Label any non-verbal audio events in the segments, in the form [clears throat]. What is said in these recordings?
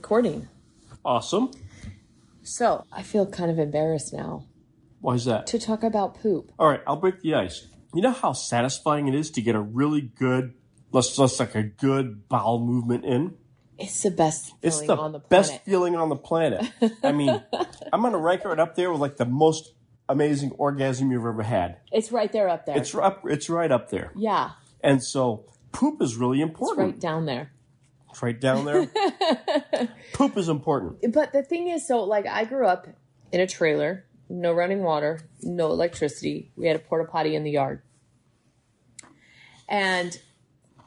Recording. Awesome. So I feel kind of embarrassed now Why is that? to talk about poop. All right, I'll break the ice. You know how satisfying it is to get a really good, let's just like a good bowel movement in? It's the best feeling It's the, on the best feeling on the planet. I mean, [laughs] I'm going to rank it up there with like the most amazing orgasm you've ever had. It's right there up there. It's up, it's right up there. yeah, And so poop is really it's important. right down there. Right down there. [laughs] poop is important. But the thing is, so like I grew up in a trailer, no running water, no electricity. We had a porta potty in the yard. And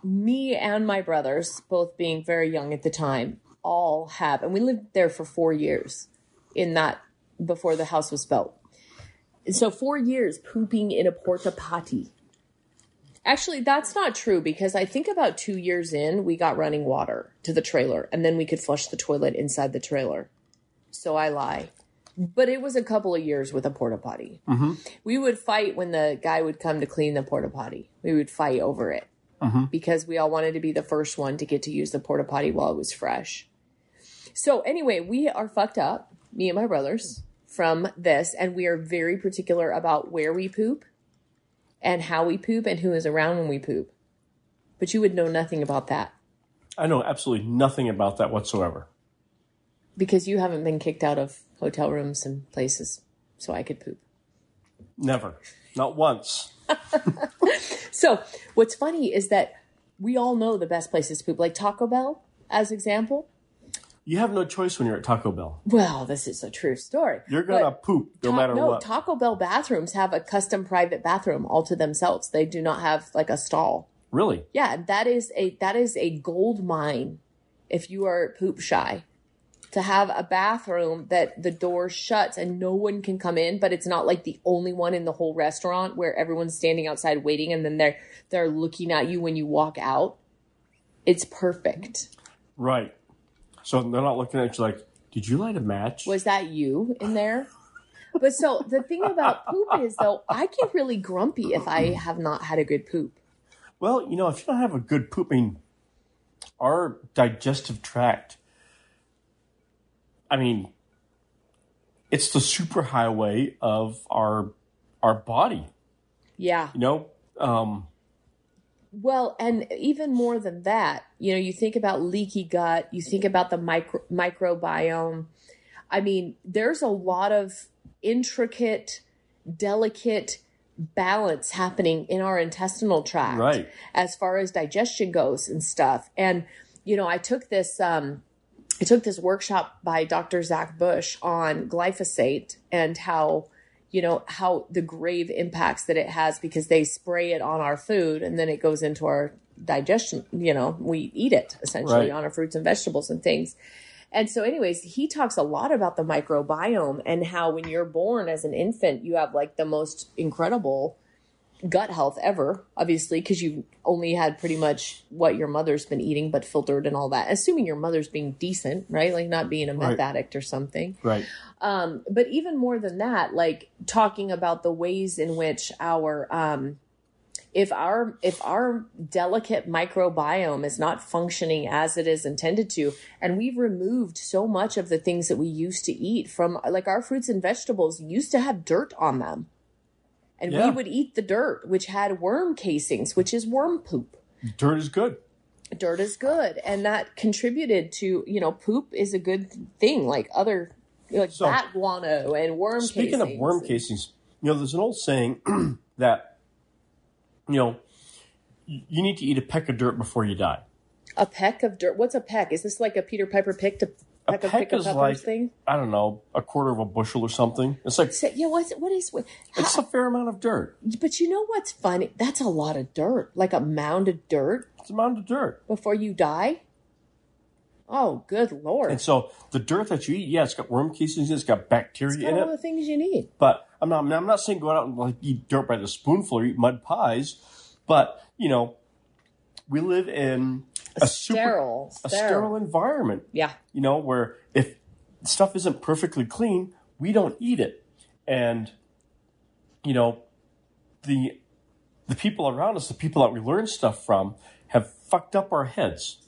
me and my brothers, both being very young at the time, all have, and we lived there for four years in that before the house was built. So four years pooping in a porta potty. Actually, that's not true because I think about two years in, we got running water to the trailer and then we could flush the toilet inside the trailer. So I lie. But it was a couple of years with a porta potty. Mm-hmm. We would fight when the guy would come to clean the porta potty. We would fight over it mm-hmm. because we all wanted to be the first one to get to use the porta potty while it was fresh. So anyway, we are fucked up, me and my brothers, from this, and we are very particular about where we poop and how we poop and who is around when we poop. But you would know nothing about that I know absolutely nothing about that whatsoever. because you haven't been kicked out of hotel rooms and places so I could poop. Never. Not once. [laughs] So what's funny is that we all know the best places to poop, like Taco Bell, as example. You have no choice when you're at Taco Bell. Well, this is a true story. You're going to poop no Ta- matter no, what. Taco Bell bathrooms have a custom private bathroom all to themselves. They do not have like a stall. really? Yeah, that is a that is a gold mine if you are poop shy. To have a bathroom that the door shuts and no one can come in, but it's not like the only one in the whole restaurant where everyone's standing outside waiting and then they're they're looking at you when you walk out. It's perfect. Right. So they're not looking at you like, did you light a match? Was that you in there? But so the thing about poop is though, I get really grumpy if I have not had a good poop. well, you know, if you don't have a good pooping, our digestive tract, I mean, it's the superhighway of our our body. Yeah. You know, um, Well, and even more than that, you know, you think about leaky gut, you think about the micro, microbiome. I mean, there's a lot of intricate, delicate balance happening in our intestinal tract Right. as far as digestion goes and stuff. And, you know, I took this, um, I took this workshop by Dr. Zach Bush on glyphosate and how, you know, how the grave impacts that it has because they spray it on our food and then it goes into our digestion. You know, we eat it essentially Right. on our fruits and vegetables and things. And so, anyways, he talks a lot about the microbiome and how when you're born as an infant, you have like the most incredible gut health ever, obviously, because you've only had pretty much what your mother's been eating, but filtered and all that. Assuming your mother's being decent, right? Like not being a meth Right. addict or something. right. Um, but even more than that, like talking about the ways in which our um, if our if our delicate microbiome is not functioning as it is intended to and we've removed so much of the things that we used to eat from like our fruits and vegetables used to have dirt on them and Yeah. we would eat the dirt which had worm casings which is worm poop Dirt is good. dirt is good and that contributed to you know poop is a good thing like other like So- bat guano and worm Speaking of worm casings, you know, there's an old saying [clears throat] that, you know, you need to eat a peck of dirt before you die. a peck of dirt what's a peck is this like a peter piper pick to a Like peck of is like thing? I don't know, a quarter of a bushel or something. It's like So, yeah, what's what is what? it's a fair amount of dirt. But you know what's funny? That's a lot of dirt, like a mound of dirt It's a mound of dirt. before you die. Oh, good lord! And so the dirt that you eat, yeah, it's got worm casings, in it, it's got bacteria in It's got in all it. the things you need. But I'm not. I'm not saying go out and like eat dirt by the spoonful or eat mud pies. But you know, we live in a, super, sterile, a sterile environment. Yeah, You know, where if stuff isn't perfectly clean, we don't eat it. And you know, the the people around us, the people that we learn stuff from, have fucked up our heads.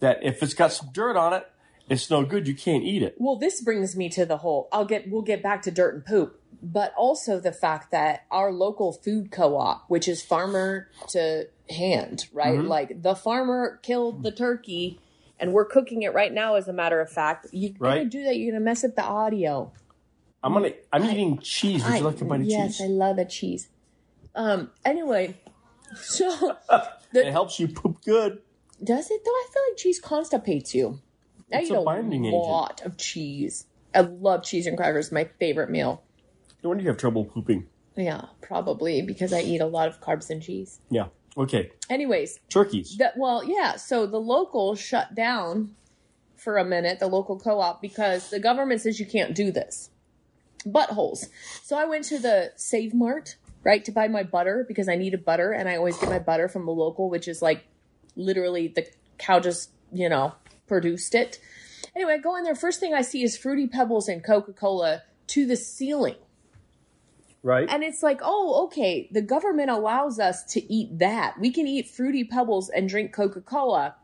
That if it's got some dirt on it, it's no good. You can't eat it. Well, this brings me to the whole. I'll get. We'll get back to dirt and poop, but also the fact that our local food co-op, which is farmer to hand, right? Mm-hmm. Like the farmer killed the turkey, and we're cooking it right now. As a matter of fact, you're gonna do that. You're gonna mess up the audio. I'm gonna. I'm eating cheese. Would you like a bite of yes, cheese? I love the cheese. Um. Anyway, [laughs] so [laughs] it helps you poop good. does it though? I feel like cheese constipates you. I eat a a binding agent. lot of cheese. I love cheese and crackers. My favorite meal. No wonder you have trouble pooping. Yeah, probably because I eat a lot of carbs and cheese. Yeah. Okay. Anyways, Turkeys. that well, yeah. So the local shut down for a minute, the local co-op, because the government says you can't do this. Buttholes. So I went to the Save Mart, right, to buy my butter because I needed butter, and I always get my butter from the local, which is like literally the cow just you know produced it. Anyway, I go in there. First thing I see is Fruity Pebbles and Coca Cola to the ceiling. Right. And it's like, oh, okay, the government allows us to eat that. We can eat fruity pebbles and drink Coca Cola,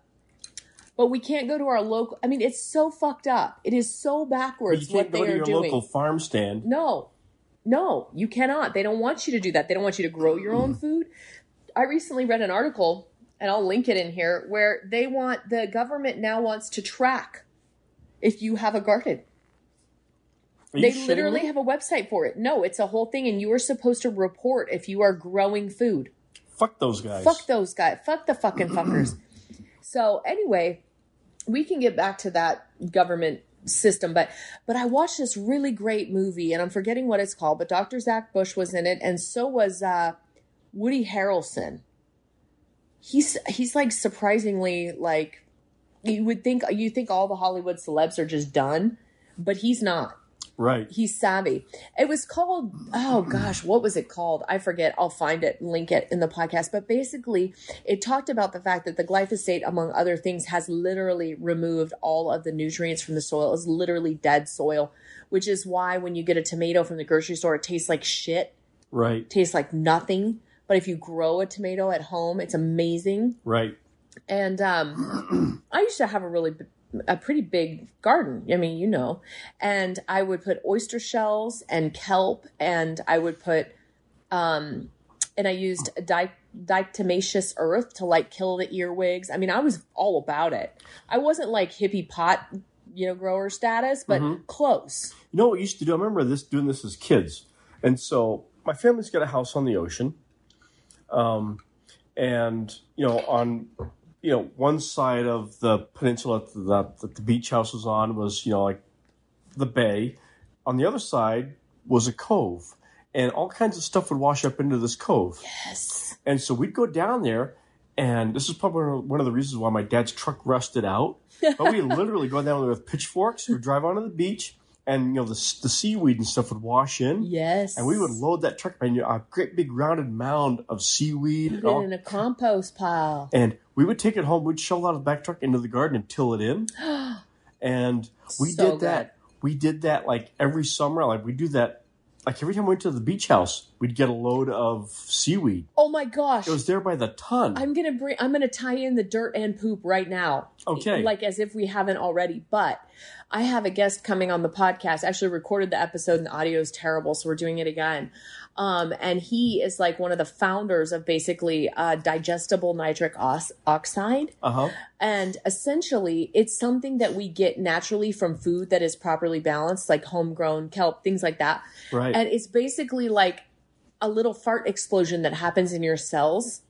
but we can't go to our local. I mean, it's so fucked up. It is so backwards can't what go they to are your doing. local farm stand. No, no, you cannot. They don't want you to do that. They don't want you to grow your own [clears throat] food. I recently read an article, and I'll link it in here, where they want the government now wants to track if you have a garden. They literally me? have a website for it. No, it's a whole thing, and you are supposed to report if you are growing food. Fuck those guys. Fuck those guys. Fuck the fucking fuckers. [clears throat] so anyway, we can get back to that government system, but but I watched this really great movie, and I'm forgetting what it's called, but Dr. Zach Bush was in it, and so was uh, Woody Harrelson. He's he's like surprisingly like you would think you think all the Hollywood celebs are just done, but he's not Right. he's savvy. It was called, oh gosh, what was it called? I forget. I'll find it, link it in the podcast. But basically, it talked about the fact that the glyphosate, among other things, has literally removed all of the nutrients from the soil. It's literally dead soil, which is why when you get a tomato from the grocery store, it tastes like shit, Right. tastes like nothing. But if you grow a tomato at home, it's amazing. Right. And um, [clears throat] I used to have a really a pretty big garden. I mean, you know, and I would put oyster shells and kelp, and I would put um, and I used di- diatomaceous earth to like kill the earwigs. I mean, I was all about it. I wasn't like hippie pot, you know, grower status, but close. You know what we used to do? I remember this doing this as kids, and so my family's got a house on the ocean, um, and you know on you know one side of the peninsula that the, the beach house was on was you know like the bay, on the other side was a cove, and all kinds of stuff would wash up into this cove. Yes. And so we'd go down there, and this is probably one of the reasons why my dad's truck rusted out. [laughs] But we literally go down there with pitchforks. We'd drive onto the beach, and you know the, the seaweed and stuff would wash in, Yes. and we would load that truck and a great big rounded mound of seaweed. and put all- it in a compost pile. and we would take it home. We'd shovel out of the back truck into the garden and till it in. [gasps] And we So did that. good. We did that like every summer. Like we do that. Like every time we went to the beach house, we'd get a load of seaweed. Oh my gosh. It was there by the ton. I'm gonna bring. I'm gonna tie in the dirt and poop right now. Okay. Like as if we haven't already. But I have a guest coming on the podcast. Actually, recorded the episode and the audio is terrible, so we're doing it again. Um, and he is like one of the founders of basically uh, digestible nitric os- oxide. Uh huh. And essentially, it's something that we get naturally from food that is properly balanced, like homegrown kelp, things like that. Right. And it's basically like a little fart explosion that happens in your cells.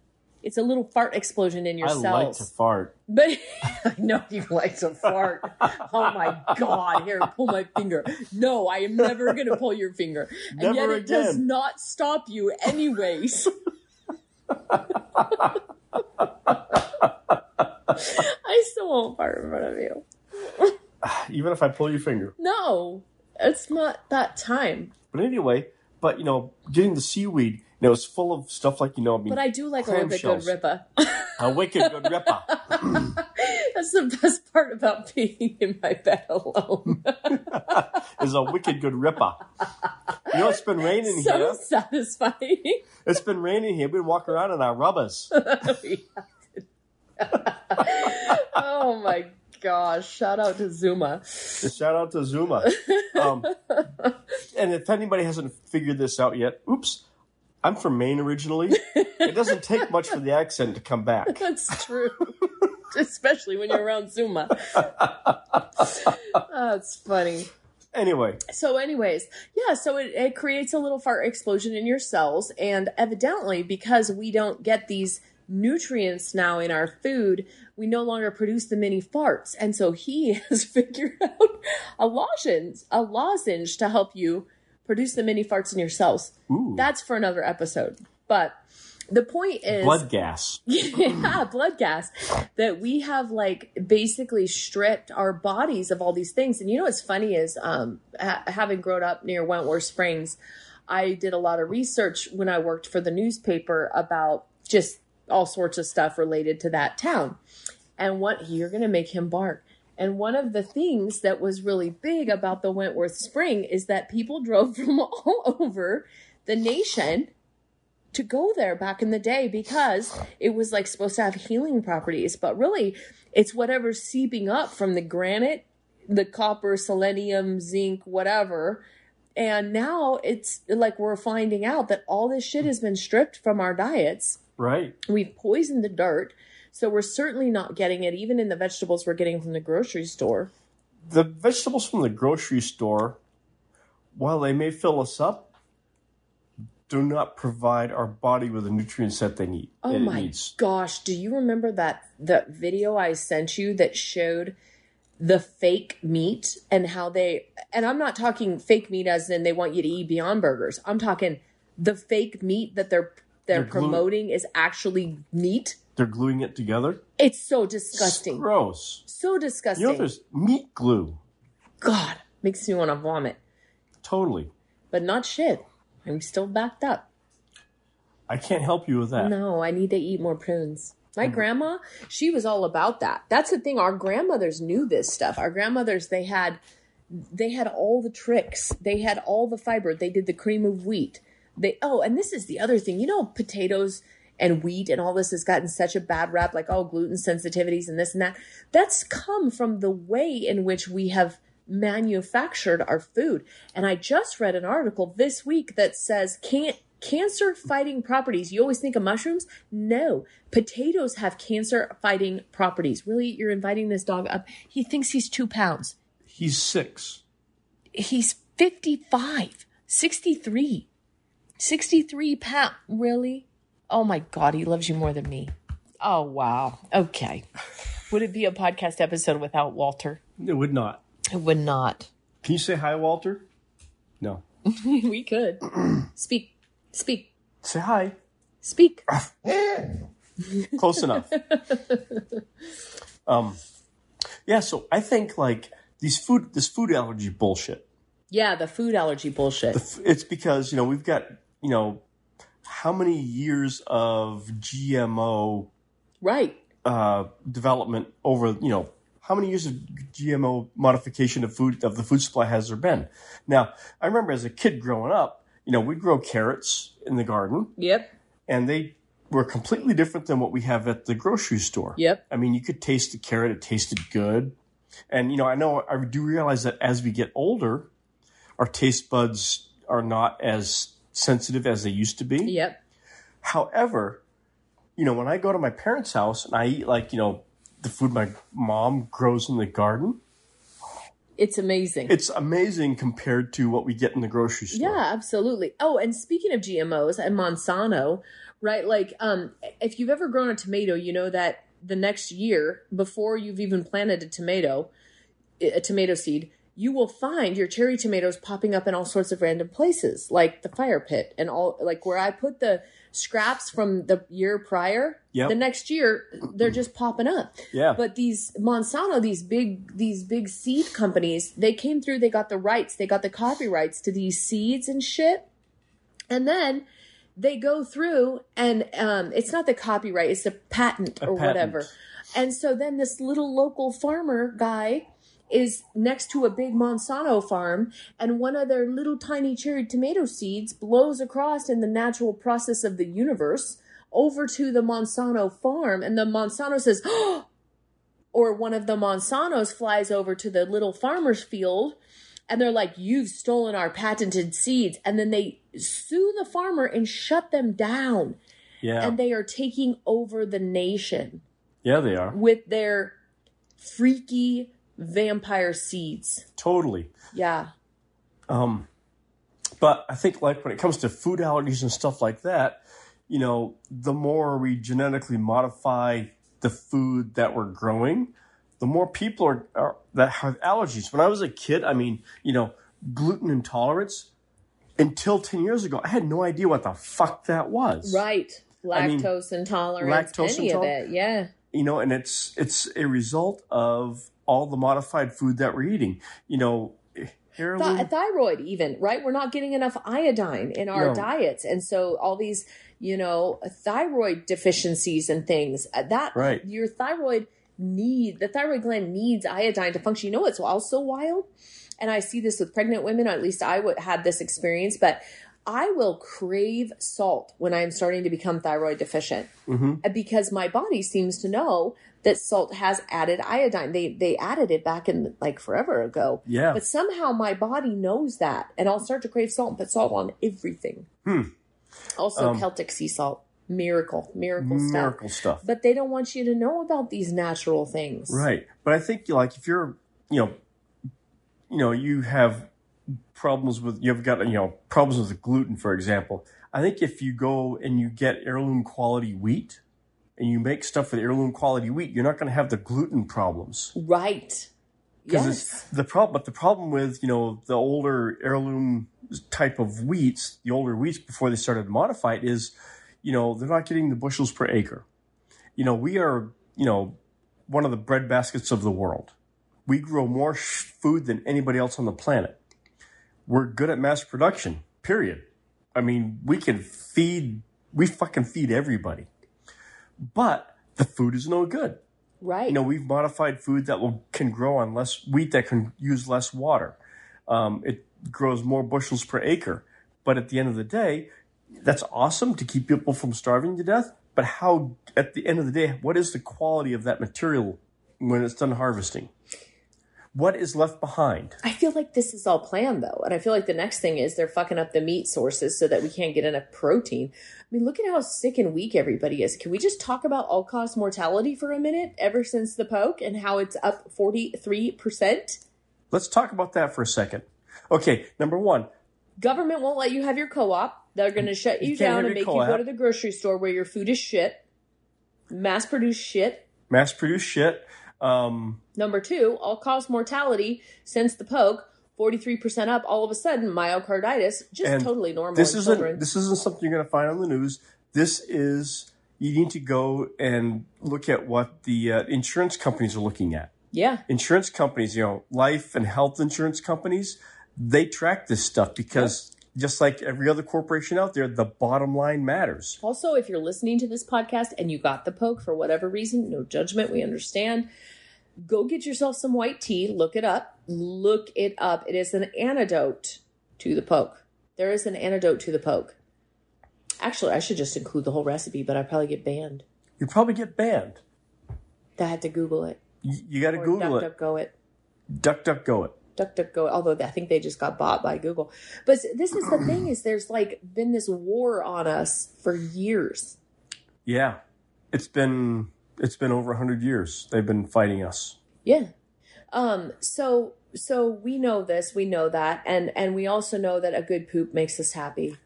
It's a little fart explosion in your I cells. like to fart. But [laughs] I know you like to fart. Oh my god! Here, pull my finger. No, I am never going [laughs] to pull your finger. and yet it does not stop you, anyways. [laughs] I still won't fart in front of you. [sighs] Even if I pull your finger. No, it's not that time. But anyway, but you know, getting the seaweed, you know, it's full of stuff like you know. I mean, But I do like a little bit good ripper. a wicked good ripper. [laughs] That's the best part about being in my bed alone. [laughs] is a wicked good ripper. You know, it's been raining so here. satisfying. It's been raining here. We've been walking around in our rubbers. [laughs] oh my gosh! Shout out to Zuma. Shout out to Zuma. Um, and if anybody hasn't figured this out yet, oops, I'm from Maine originally. It doesn't take much for the accent to come back. [laughs] That's true. Especially when you're around Zuma. [laughs] That's funny. Anyway, So, anyways, yeah, so it, it creates a little fart explosion in your cells. And evidently, because we don't get these nutrients now in our food, we no longer produce the mini farts. And so he [laughs] has figured out a lozenge, a lozenge to help you produce the mini farts in your cells. ooh, That's for another episode. But the point is blood gas. [laughs] yeah, blood gas. That we have like basically stripped our bodies of all these things. And you know what's funny is, um, ha- having grown up near Wentworth Springs, I did a lot of research when I worked for the newspaper about just all sorts of stuff related to that town. And what you're going to make him bark. And one of the things that was really big about the Wentworth Spring is that people drove [laughs] from all over the nation to go there back in the day because it was like supposed to have healing properties, but really it's whatever's seeping up from the granite, the copper, selenium, zinc, whatever. And now it's like we're finding out that all this shit has been stripped from our diets. Right. We've poisoned the dirt. So we're certainly not getting it, even in the vegetables we're getting from the grocery store. The vegetables from the grocery store, while they may fill us up, do not provide our body with the nutrients that they need. Oh my gosh, do you remember that that video I sent you that showed the fake meat and how they and I'm not talking fake meat as in they want you to eat beyond burgers. I'm talking the fake meat that they're they're, They're glue- promoting is actually meat. They're gluing it together. It's so It's disgusting. gross. So disgusting. You know, there's meat glue. God, makes me want to vomit. Totally. But not shit. I'm still backed up. I can't help you with that. No, I need to eat more prunes. My Mm-hmm. grandma, she was all about that. That's the thing. Our grandmothers knew this stuff. Our grandmothers, they had, they had all the tricks. They had all the fiber. They did the cream of wheat. They oh, and this is the other thing. You know, potatoes and wheat and all this has gotten such a bad rap. Like oh, gluten sensitivities and this and that. That's come from the way in which we have manufactured our food. And I just read an article this week that says can't cancer fighting properties. You always think of mushrooms? No. Potatoes have cancer fighting properties. Really? You're inviting this dog up? He thinks he's two pounds. He's six. He's 55, 63, 63 pounds. Really? Oh my God, he loves you more than me. Oh, wow. Okay. [laughs] Would it be a podcast episode without Walter? It would not. It would not. Can you say hi, Walter? No. [laughs] we could. [clears throat] Speak. Speak. Say hi. Speak. [laughs] Close enough. um, yeah. So I think like these food, this food allergy bullshit. Yeah, the food allergy bullshit. It's because you know we've got you know how many years of GMO right. uh, development over you know how many years of GMO modification of food of the food supply has there been? Now I remember as a kid growing up, you know we'd grow carrots in the garden, Yep. and they were completely different than what we have at the grocery store. Yep. I mean, you could taste the carrot; it tasted good. And you know, I know I do realize that as we get older, our taste buds are not as sensitive as they used to be. Yep. However, you know, when I go to my parents' house and I eat like, you know, the food my mom grows in the garden, It's amazing. It's amazing compared to what we get in the grocery store. Yeah, absolutely. Oh, and speaking of GMOs and Monsanto, right? Like, um, if you've ever grown a tomato, you know that the next year, before you've even planted a tomato, a tomato seed, you will find your cherry tomatoes popping up in all sorts of random places, like the fire pit and all, like where I put the scraps from the year prior. Yep. The next year, they're just popping up. Yeah. But these Monsanto, these big, these big seed companies, they came through. They got the rights. They got the copyrights to these seeds and shit. And then they go through, and um, it's not the copyright; it's the patent or patent. whatever. And so then this little local farmer guy is next to a big Monsanto farm, and one of their little tiny cherry tomato seeds blows across in the natural process of the universe over to the Monsanto farm, and the Monsanto says, oh, [gasps] or one of the Monsantos flies over to the little farmer's field and they're like, You've stolen our patented seeds. And then they sue the farmer and shut them down. Yeah. And they are taking over the nation yeah, they are. with their freaky vampire seeds. Totally. Yeah. Um, but I think like when it comes to food allergies and stuff like that, you know, the more we genetically modify the food that we're growing, the more people are, are that have allergies. When I was a kid, I mean, you know, gluten intolerance. Until ten years ago, I had no idea what the fuck that was. Right. I mean, Lactose intolerance, lactose any of intolerant- it. Yeah. you know and it's it's a result of all the modified food that we're eating. You know Th- thyroid even right? We're not getting enough iodine in our No. diets. And so all these you know thyroid deficiencies and things uh, that Right. your thyroid need the thyroid gland needs iodine to function. You know what's also wild? And i see this with pregnant women or at least i would had this experience but i will crave salt when i'm starting to become thyroid deficient. Mhm. Uh, because my body seems to know that salt has added iodine they they added it back in like forever ago yeah but somehow my body knows that, and I'll start to crave salt and put salt on everything. Hmm. Also, Um, Celtic sea salt, miracle, miracle stuff. miracle stuff But they don't want you to know about these natural things. right but i think like if you're you know you know you have problems with you've got you know problems with gluten for example i think if you go and you get heirloom quality wheat and you make stuff with heirloom quality wheat you're not going to have the gluten problems Right. Because Yes. the problem, but the problem with you know the older heirloom type of wheats, the older wheats before they started to modify it, is you know they're not getting the bushels per acre. You know we are you know one of the bread baskets of the world. We grow more sh- food than anybody else on the planet. We're good at mass production. Period. I mean, we can feed. We fucking feed everybody. But the food is no good. Right. you know we've modified food that will can grow on less wheat that can use less water. Um, it grows more bushels per acre. But at the end of the day that's awesome to keep people from starving to death. But how at the end of the day what is the quality of that material when it's done harvesting what is left behind I feel like this is all planned though, and I feel like the next thing is they're fucking up the meat sources so that we can't get enough protein. I mean, look at how sick and weak everybody is. Can we just talk about all cause mortality for a minute? Ever since the poke and how it's up forty three percent. let's talk about that for a second okay number one Government won't let you have your co-op. They're going to shut you, You down and make you go to the grocery store where your food is shit, mass produced shit. mass produced shit um, Number two, all cause mortality since the poke, 43% up, all of a sudden, myocarditis, just totally normal this isn't this isn't something you're going to find on the news. This is you need to go and look at what the uh, insurance companies are looking at. yeah. Insurance companies, you know, life and health insurance companies, they track this stuff because just like every other corporation out there, the bottom line matters. Also, if you're listening to this podcast and you got the poke for whatever reason, no judgment, we understand. Go get yourself some white tea, look it up. Look it up. It is an antidote to the poke. There is an antidote to the poke. Actually, I should just include the whole recipe, but I'd probably get banned. You probably get banned. I had to Google it. You, you got to Google duck, it. duck, go it. Duck, duck, go it. Duck, duck, go. Although I think they just got bought by Google. But this is the [clears throat] thing: is there's like been this war on us for years. Yeah, it's been it's been over hundred years. They've been fighting us. Yeah. Um, so so we know this, we know that, and and we also know that a good poop makes us happy.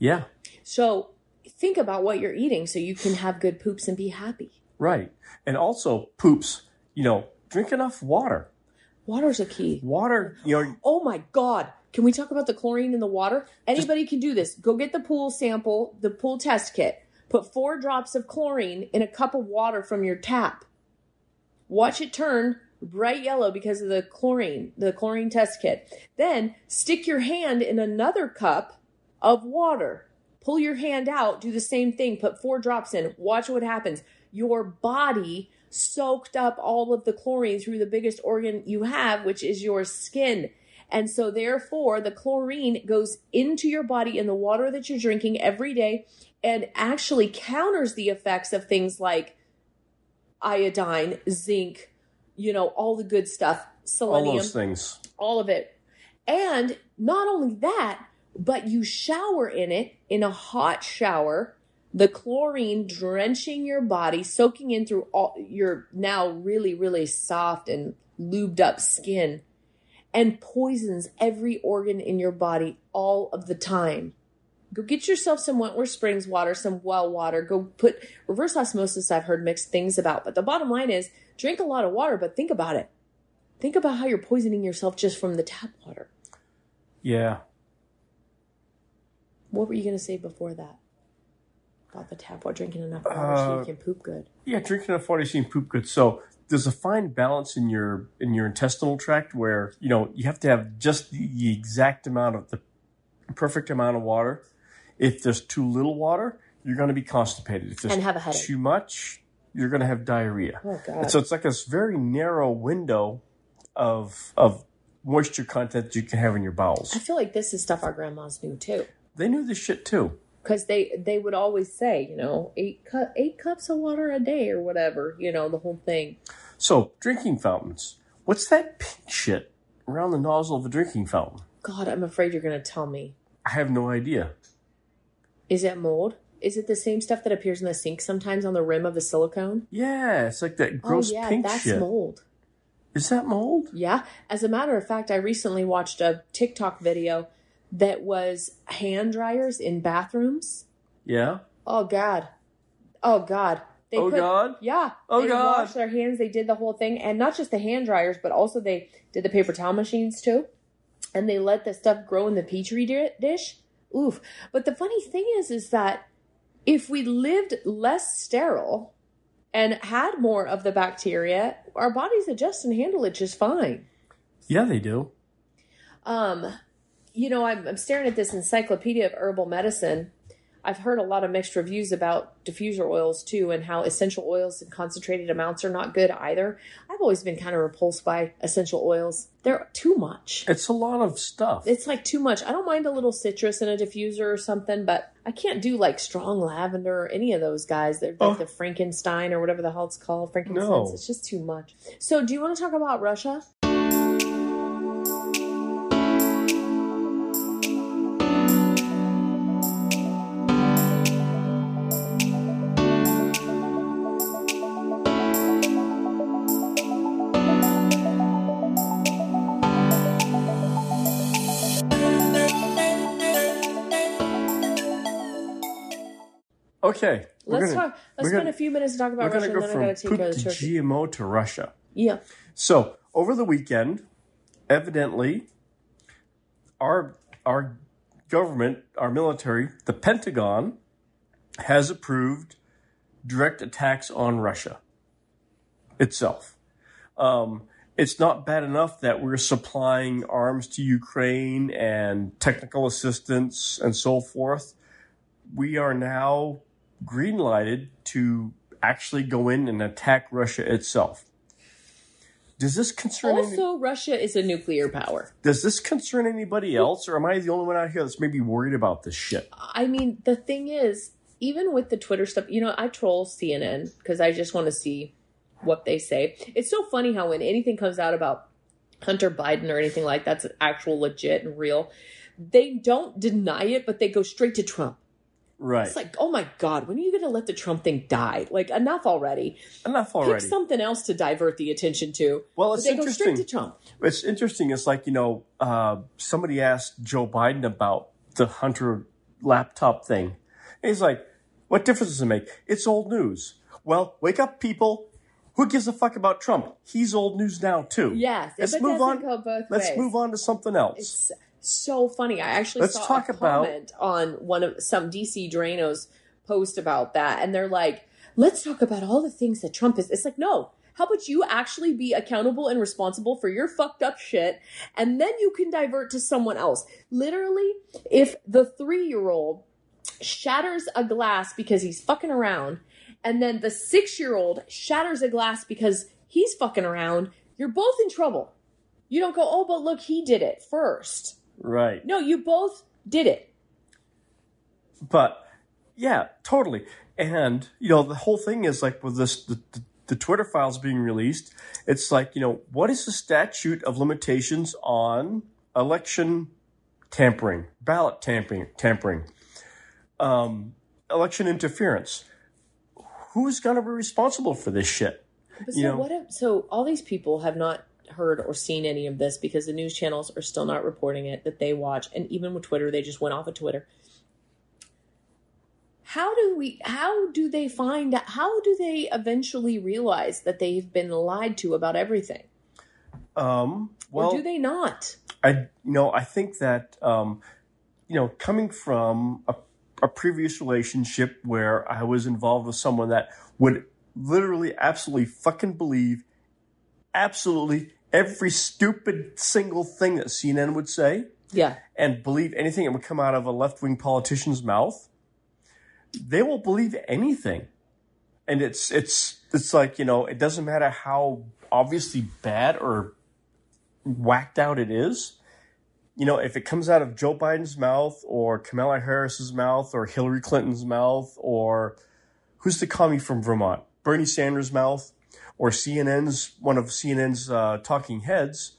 Yeah, So think about what you're eating so you can have good poops and be happy. right. And also poops. You know, drink enough water. Water's a key. Water. You know, Oh my god. Can we talk about the chlorine in the water? Anybody can do this. Go get the pool sample, the pool test kit. Put 4 drops of chlorine in a cup of water from your tap. Watch it turn bright yellow because of the chlorine, the chlorine test kit. Then stick your hand in another cup of water. Pull your hand out, do the same thing, put four drops in, watch what happens. Your body soaked up all of the chlorine through the biggest organ you have, which is your skin. And so, therefore, the chlorine goes into your body in the water that you're drinking every day and actually counters the effects of things like iodine, zinc, you know, all the good stuff, all selenium those things. all of it. And not only that, but you shower in it in a hot shower, the chlorine drenching your body, soaking in through all your now really, really soft and lubed up skin, and poisons every organ in your body all of the time. Go get yourself some Wentworth Springs water, some well water. Go put reverse osmosis, I've heard mixed things about. But the bottom line is drink a lot of water, but think about it. Think about how you're poisoning yourself just from the tap water. Yeah. What were you going to say before that? About the tap water, drinking enough water so Uh, you can poop good. Yeah, drinking enough water, so you can poop good. So there's a fine balance in your in your intestinal tract where you know you have to have just the exact amount of the perfect amount of water. If there's too little water, you're going to be constipated. If there's And have a headache. too much, you're going to have diarrhea. Oh, God. And so it's like this very narrow window of of moisture content that you can have in your bowels. I feel like this is stuff our grandmas knew too. They knew this shit too. Because they, they would always say, you know, eight, cu- eight cups of water a day or whatever, you know, the whole thing. So drinking fountains. What's that pink shit around the nozzle of a drinking fountain? God, I'm afraid you're going to tell me. I have no idea. Is it mold? Is it the same stuff that appears in the sink sometimes on the rim of the silicone? Yeah, it's like that oh, gross oh, yeah, pink that's shit. mold. Is that mold? Yeah. As a matter of fact, I recently watched a TikTok video that was hand dryers in bathrooms. Yeah. Oh God. Oh God. They oh God. Yeah. Oh, they God. washed their hands. They did the whole thing, and not just the hand dryers, but also they did the paper towel machines too. And they let the stuff grow in the petri dish. Oof. But the funny thing is, is that if we lived less sterile and had more of the bacteria, our bodies adjust and handle it just fine. Yeah, they do. Um, you know, I'm, I'm staring at this encyclopedia of herbal medicine. I've heard a lot of mixed reviews about diffuser oils too, and how essential oils in concentrated amounts are not good either. I've always been kind of repulsed by essential oils. They're too much. It's a lot of stuff. It's like too much. I don't mind a little citrus in a diffuser or something, but I can't do like strong lavender or any of those guys. They're like Oh. the Frankenstein or whatever the hell it's called. Frankincense. No. It's just too much. So, do you want to talk about Russia? Okay. Let's gonna, talk. Let's spend gonna- a few minutes to talk about going Russia, to and go then I got from to take care of the turkey. GMO to Russia. Yeah. So over the weekend, evidently, our our government, our military, the Pentagon, has approved direct attacks on Russia itself. Um, it's not bad enough that we're supplying arms to Ukraine and technical assistance and so forth. We are now green lighted to actually go in and attack Russia itself. Does this concern any, Also, Russia is a nuclear power. does this concern anybody else, or am I the only one out here that's maybe worried about this shit? I mean, the thing is, even with the Twitter stuff, you know, I troll CNN because I just want to see what they say. It's so funny how when anything comes out about Hunter Biden or anything like that's actual legit and real, they don't deny it, but they go straight to Trump. Right. It's like, oh my God, when are you going to let the Trump thing die? Like, enough already. Enough already. Pick something else to divert the attention to. Well, it's they go straight interesting. to Trump. It's interesting. It's like, you know, uh, somebody asked Joe Biden about the Hunter laptop thing. And he's like, what difference does it make? It's old news. Well, wake up, people. Who gives a fuck about Trump? He's old news now, too. Yes, Let's move on. Let's ways. move on to something else. It's so funny. I actually Let's saw talk a about- comment on one of some DC Draino's post about that, and they're like, "Let's talk about all the things that Trump is." It's like, no. How about you actually be accountable and responsible for your fucked up shit, and then you can divert to someone else. Literally, if the three year old shatters a glass because he's fucking around, and then the six year old shatters a glass because he's fucking around, you're both in trouble. You don't go, oh, but look, he did it first. Right. No, you both did it. But yeah, totally. And you know, the whole thing is like with this the, the, the Twitter files being released. It's like you know, what is the statute of limitations on election tampering, ballot tampering, tampering, um, election interference? Who's going to be responsible for this shit? But You so know- what if, so all these people have not heard or seen any of this because the news channels are still not reporting it that they watch and even with Twitter they just went off of Twitter. How do we how do they find how do they eventually realize that they've been lied to about everything? Um, well, or do they not? I you know I think that um, you know coming from a, a previous relationship where I was involved with someone that would literally absolutely fucking believe absolutely every stupid single thing that CNN would say Yeah. and believe anything that would come out of a left wing politician's mouth. They will believe anything. And it's it's it's like, you know, it doesn't matter how obviously bad or whacked out it is. You know, if it comes out of Joe Biden's mouth or Kamala Harris's mouth or Hillary Clinton's mouth or who's the commie from Vermont? Bernie Sanders' mouth or CNN's one of CNN's uh, talking heads,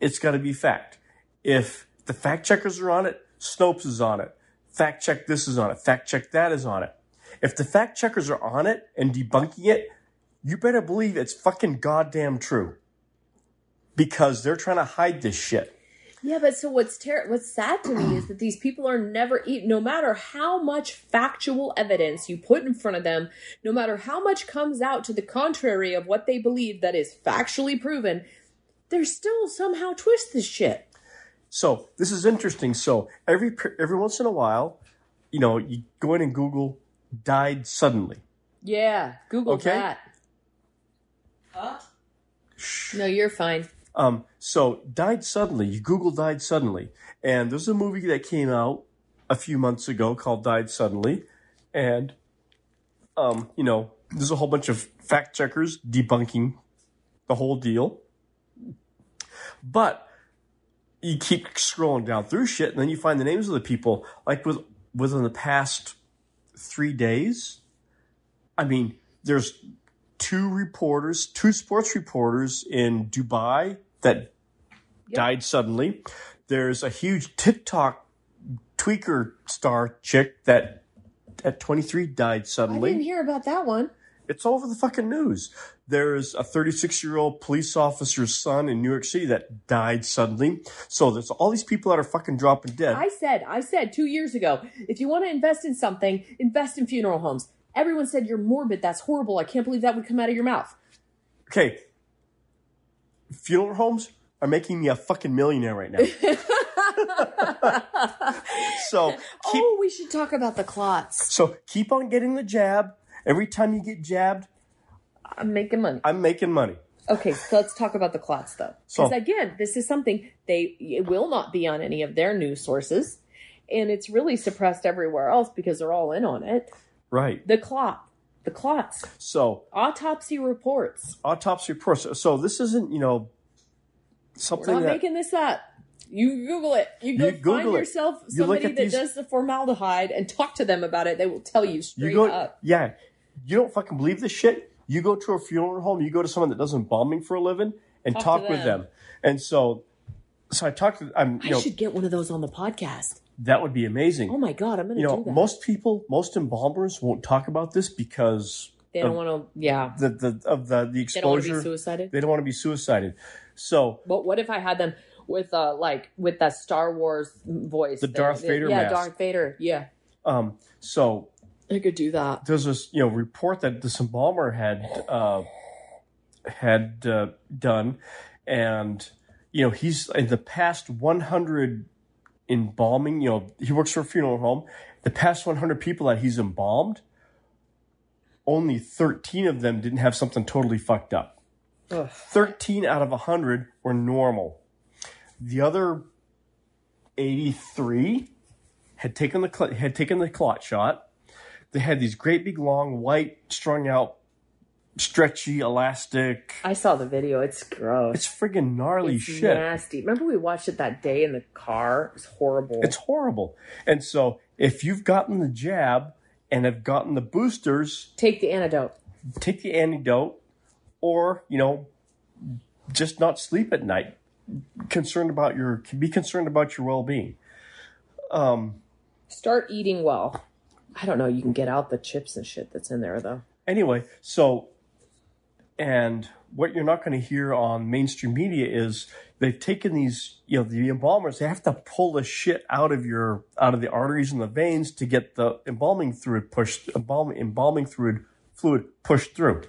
it's got to be fact. If the fact checkers are on it, Snopes is on it. Fact check this is on it. Fact check that is on it. If the fact checkers are on it and debunking it, you better believe it's fucking goddamn true. Because they're trying to hide this shit. Yeah, but so what's ter- what's sad to me is that these people are never e- no matter how much factual evidence you put in front of them, no matter how much comes out to the contrary of what they believe that is factually proven, they're still somehow twist this shit. So this is interesting. So every every once in a while, you know, you go in and Google died suddenly. Yeah, Google Okay. that. Huh? No, you're fine. Um, so died suddenly. You Google died suddenly, and there's a movie that came out a few months ago called Died Suddenly, and um, you know, there's a whole bunch of fact checkers debunking the whole deal. But you keep scrolling down through shit, and then you find the names of the people. Like with within the past three days, I mean, there's two reporters, two sports reporters in Dubai that died suddenly. There's a huge TikTok tweaker star chick that at 23 died suddenly. I didn't hear about that one. It's all over the fucking news. There's a 36 year old police officer's son in New York City that died suddenly. So there's all these people that are fucking dropping dead. I said, I said two years ago, if you want to invest in something, invest in funeral homes. Everyone said you're morbid. That's horrible. I can't believe that would come out of your mouth. okay. Funeral homes are making me a fucking millionaire right now. [laughs] so keep oh, we should talk about the clots. so keep on getting the jab. Every time you get jabbed, I'm making money. I'm making money. Okay, so let's talk about the clots though. So- Because again, this is something they it will not be on any of their news sources, and it's really suppressed everywhere else because they're all in on it. Right. The clot, the clots, So autopsy reports. autopsy reports. So this isn't, you know, something. We're not that making this up. You Google it. You go You Google find it. yourself You somebody at that these- does the formaldehyde and talk to them about it. They will tell you you straight go. up. Yeah, you don't fucking believe this shit. You go to a funeral home. You go to someone that does embalming for a living and Talk talk, to with them. them. And so so I talked to I'm you I know should get one of those on the podcast. That would be amazing. Oh my god, I'm gonna you know, do that. most people, most embalmers won't talk about this because they don't want to. Yeah, the, the of the the they don't want to be exposure. suicided. They don't want to be suicided. So But what if I had them with uh like with that Star Wars voice? The thing? Darth Vader Yeah, mask. Darth Vader. Yeah, um so I could do that. there's this you know report that this embalmer had uh had uh, done and you know he's in the past 100 embalming you know he works for a funeral home. The past 100 people that he's embalmed only 13 of them didn't have something totally fucked up. Ugh. 13 out of 100 were normal. The other 83 had taken the cl- had taken the clot shot. They had these great big long white strung out stretchy elastic I saw the video. It's gross. it's friggin' gnarly It's shit nasty. Remember we watched it that day in the car? It was horrible. it's horrible and so if you've gotten the jab and have gotten the boosters Take the antidote. take the antidote or you know just not sleep at night concerned about your be concerned about your well-being um Start eating well. I don't know. You can get out the chips and shit that's in there though. anyway so and what you're not going to hear on mainstream media is they've taken these you know the embalmers they have to pull the shit out of your out of the arteries and the veins to get the embalming fluid pushed embalming, embalming fluid fluid pushed through.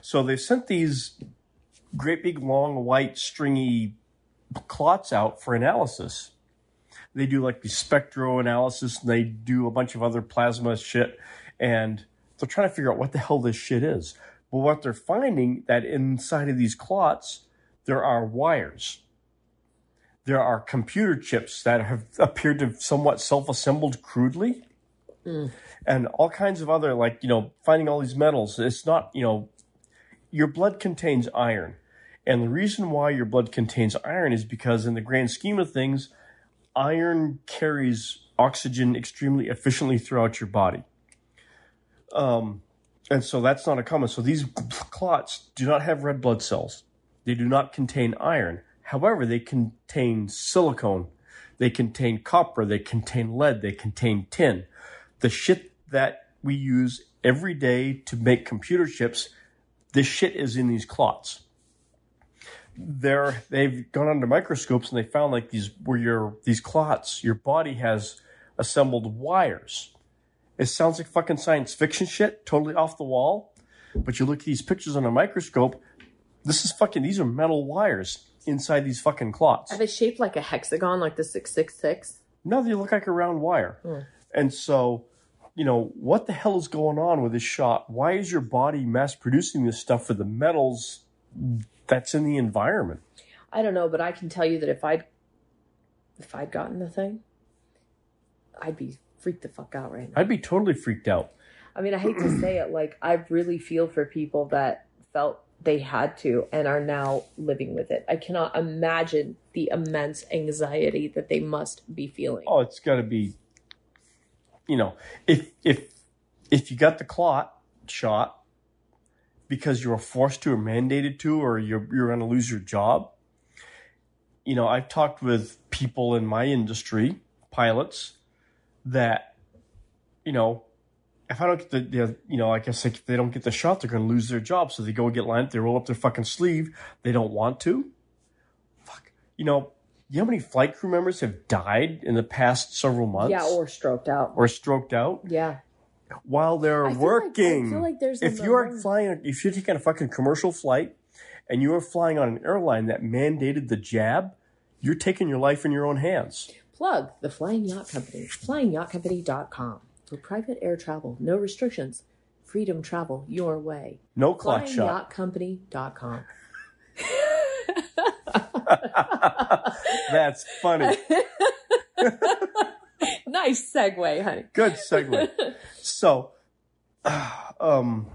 So they've sent these great big long white stringy clots out for analysis. They do like the spectro analysis and they do a bunch of other plasma shit. And they're trying to figure out what the hell this shit is but what they're finding that inside of these clots there are wires. There are computer chips that have appeared to have somewhat self-assembled crudely. And all kinds of other like you know finding all these metals it's not you know your blood contains iron. And the reason why your blood contains iron is because in the grand scheme of things iron carries oxygen extremely efficiently throughout your body. Um, and so that's not a common. So these clots do not have red blood cells. They do not contain iron. However they contain silicone. They contain copper. They contain lead. They contain tin. The shit that we use every day to make computer chips this shit is in these clots. They're they've gone under microscopes and they found like these where your these clots your body has assembled wires it sounds like fucking science fiction shit totally off the wall. But you look at these pictures on a microscope this is fucking these are metal wires inside these fucking clots. Are they shaped like a hexagon, like the six six six? no they look like a round wire. Hmm. And so you know what the hell is going on with this shot? Why is your body mass producing this stuff for the metals that's in the environment? I don't know, but I can tell you that if I'd if I'd gotten the thing, I'd be freaked the fuck out right now. i'd be totally freaked out I mean, I hate to say it, like I really feel for people that felt they had to and are now living with it. I cannot imagine the immense anxiety that they must be feeling. oh it's got to be you know if if if you got the clot shot because you were forced to or mandated to or you're you're going to lose your job you know i've talked with people in my industry pilots that you know if I don't get the, you know, I guess like if they don't get the shot, they're going to lose their job. So they go get lined, they roll up their fucking sleeve. They don't want to. Fuck. You know, you know how many flight crew members have died in the past several months? yeah, or stroked out. or stroked out Yeah. while they're I feel like- working. I feel like there's if you are flying, if you're taking a fucking commercial flight and you are flying on an airline that mandated the jab, you're taking your life in your own hands. Plug the Flying Yacht Company, flyingyachtcompany.com. For private air travel, no restrictions. Freedom travel your way. No clot shot. Flyingyachtcompany.com. [laughs] That's funny. [laughs] nice segue, honey. Good segue. [laughs] So, [sighs] um,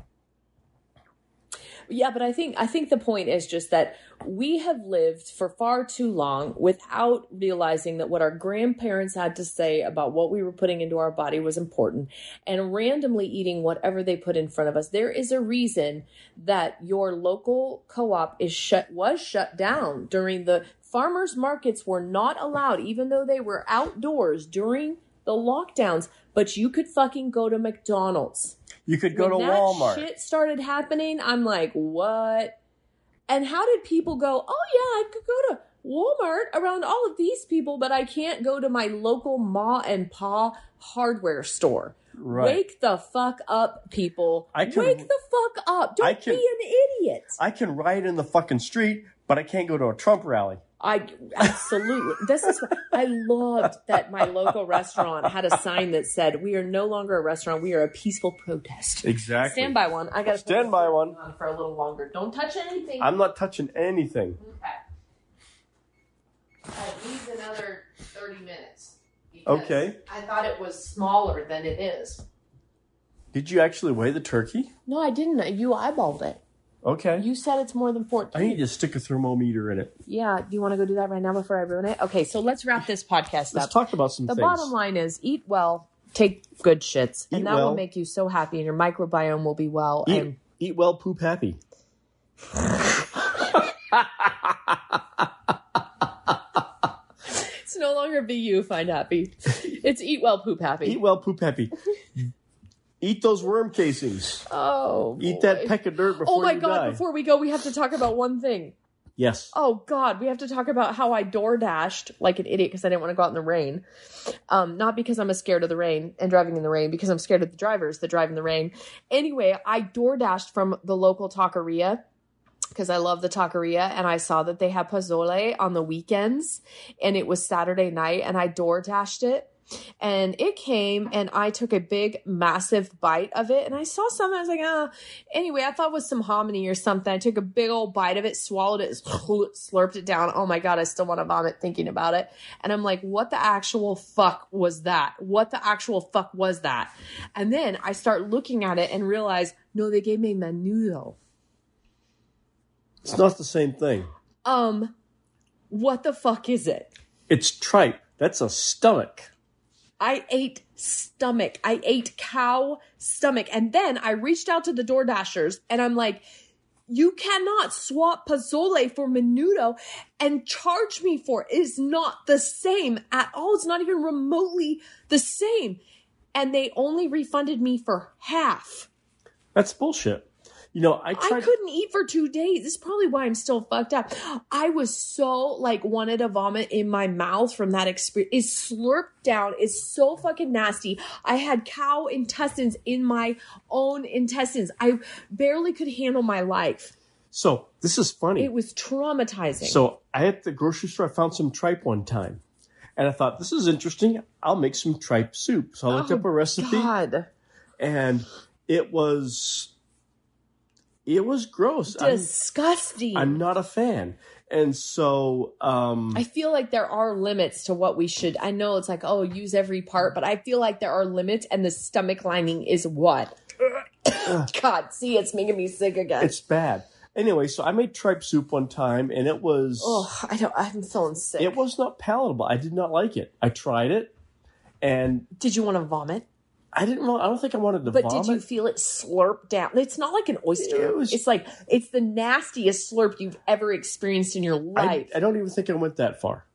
Yeah, but I think I think the point is just that we have lived for far too long without realizing that what our grandparents had to say about what we were putting into our body was important and randomly eating whatever they put in front of us. There is a reason that your local co-op is shut was shut down during the farmers markets were not allowed, even though they were outdoors during the lockdowns. But you could fucking go to McDonald's. You could go when to that Walmart. shit started happening, I'm like, what? And how did people go? Oh yeah, I could go to Walmart around all of these people, but I can't go to my local ma and pa hardware store. Right. Wake the fuck up, people. I can- Wake the fuck up. Don't can- be an idiot. I can ride in the fucking street, but I can't go to a Trump rally. I absolutely. This is. I loved that my local restaurant had a sign that said, "We are no longer a restaurant. We are a peaceful protest." Exactly. Stand by one. I got to Stand by one. on for a little longer. Don't touch anything. I'm not touching anything. Okay. At least another thirty minutes. Okay. I thought it was smaller than it is. Did you actually weigh the turkey? No, I didn't. You eyeballed it. Okay. You said it's more than 14. I need to stick a thermometer in it. yeah. Do you want to go do that right now before I ruin it? Okay. So let's wrap this podcast up. Let's up. talk about some The things. bottom line is eat well, take good shits, and that well. will make you so happy, and your microbiome will be well. Eat, And eat well, poop happy. [laughs] it's no longer be you find happy. It's eat well, poop happy. Eat well, poop happy. [laughs] Eat those worm casings. oh, Eat that peck of dirt before. Oh my god! die. Before we go, we have to talk about one thing. yes. Oh God, we have to talk about how I door dashed like an idiot because I didn't want to go out in the rain. Um, not because I'm scared of the rain and driving in the rain, because I'm scared of the drivers that drive in the rain. Anyway, I door dashed from the local taqueria because I love the taqueria and I saw that they had pozole on the weekends and it was Saturday night and I door dashed it. And it came and I took a big, massive bite of it. And I saw something. I was like, ah. Anyway, I thought it was some hominy or something. I took a big old bite of it, swallowed it, [laughs] slurped it down. Oh my God, I still want to vomit thinking about it. And I'm like, what the actual fuck was that? What the actual fuck was that? And then I start looking at it and realize, no, they gave me menudo. It's not the same thing. Um, what the fuck is it? It's tripe. That's a stomach. I ate stomach. I ate cow stomach. And then I reached out to the Door Dashers and I'm like, you cannot swap pozole for menudo and charge me for it. It is not the same at all. It's not even remotely the same. And they only refunded me for half. That's bullshit. You know, I I couldn't eat for two days. This is probably why I'm still fucked up. I was so like wanted to vomit in my mouth from that experience. It slurped down. It's so fucking nasty. I had cow intestines in my own intestines. I barely could handle my life. so this is funny. It was traumatizing. So I at the grocery store, I found some tripe one time, and I thought this is interesting. I'll make some tripe soup. So I looked Oh, up a recipe, God, and it was it was gross. I'm, disgusting. I'm not a fan, and so um, I feel like there are limits to what we should. I know it's like, oh, use every part, but I feel like there are limits, and the stomach lining is what? [coughs] God, see, it's making me sick again. it's bad. Anyway, so I made tripe soup one time, and it was oh, I don't. I'm feeling sick. it was not palatable. I did not like it. I tried it, and did you want to vomit? I didn't. want- I don't think I wanted to But vomit. did you feel it slurp down? It's not like an oyster. It was- it's like it's the nastiest slurp you've ever experienced in your life. I don't even think I went that far.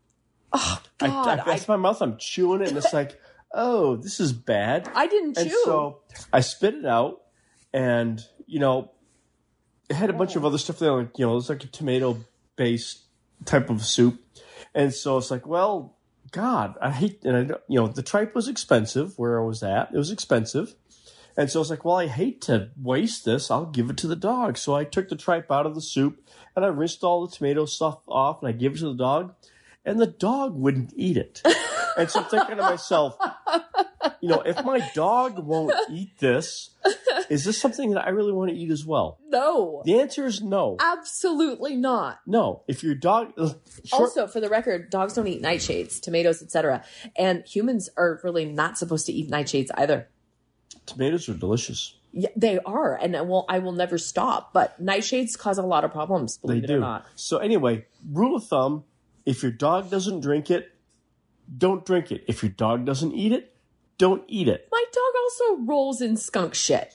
oh I, God, I, I, my mouth. I'm chewing it, and it's [laughs] like, oh, this is bad. I, didn't and chew. so I spit it out, and you know, it had a bunch of oh. other stuff there. Like you know, it's like a tomato based type of soup, and so it's like, well, God, I hate. And I, don't- you know, the tripe was expensive where I was at. It was expensive. And so I was like, well, I hate to waste this. I'll give it to the dog. So I took the tripe out of the soup and I rinsed all the tomato stuff off and I gave it to the dog. And the dog wouldn't eat it. [laughs] and so I'm thinking to myself, you know, if my dog won't eat this, is this something that I really want to eat as well? no, The answer is no. absolutely not. No. If your dog. Uh, short, Also, for the record, dogs don't eat nightshades, tomatoes, etc. And humans are really not supposed to eat nightshades either. tomatoes are delicious. Yeah, they are, and I will I will never stop. But nightshades cause a lot of problems. They it do. or not. So anyway, rule of thumb: if your dog doesn't drink it, don't drink it. If your dog doesn't eat it, don't eat it. My dog also rolls in skunk shit.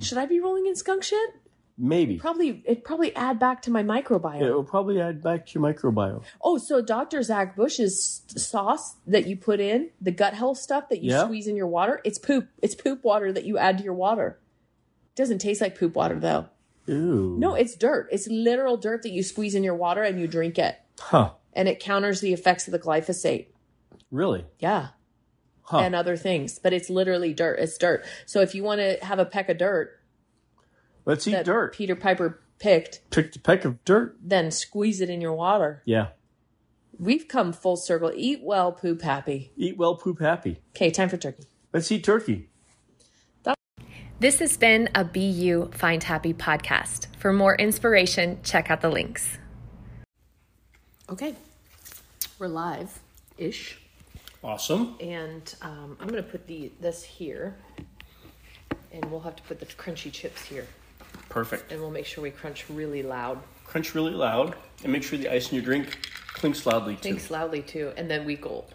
Should I be rolling in skunk shit? Maybe. Probably it probably add back to my microbiome. It will probably add back to your microbiome. Oh, so Dr. Zach Bush's sauce that you put in, the gut health stuff that you Yeah. squeeze in your water, it's poop. It's poop water that you add to your water. It Doesn't taste like poop water though. Ooh. No, it's dirt. It's literal dirt that you squeeze in your water and you drink it. Huh. And it counters the effects of the glyphosate. Really? Yeah. Huh. And other things. But it's literally dirt. It's dirt. So if you want to have a peck of dirt Let's eat that dirt. Peter Piper picked, Picked a peck of dirt. then squeeze it in your water. Yeah. We've come full circle. Eat well, poop happy. Eat well, poop happy. Okay, time for turkey. Let's eat turkey. This has been a BU Find Happy podcast. For more inspiration, check out the links. Okay, we're live ish, Awesome. and um, I'm gonna put the this here, and we'll have to put the crunchy chips here, Perfect. and we'll make sure we crunch really loud. Crunch really loud and make sure the ice in your drink clinks loudly too. Thinks loudly too, and then we gulp,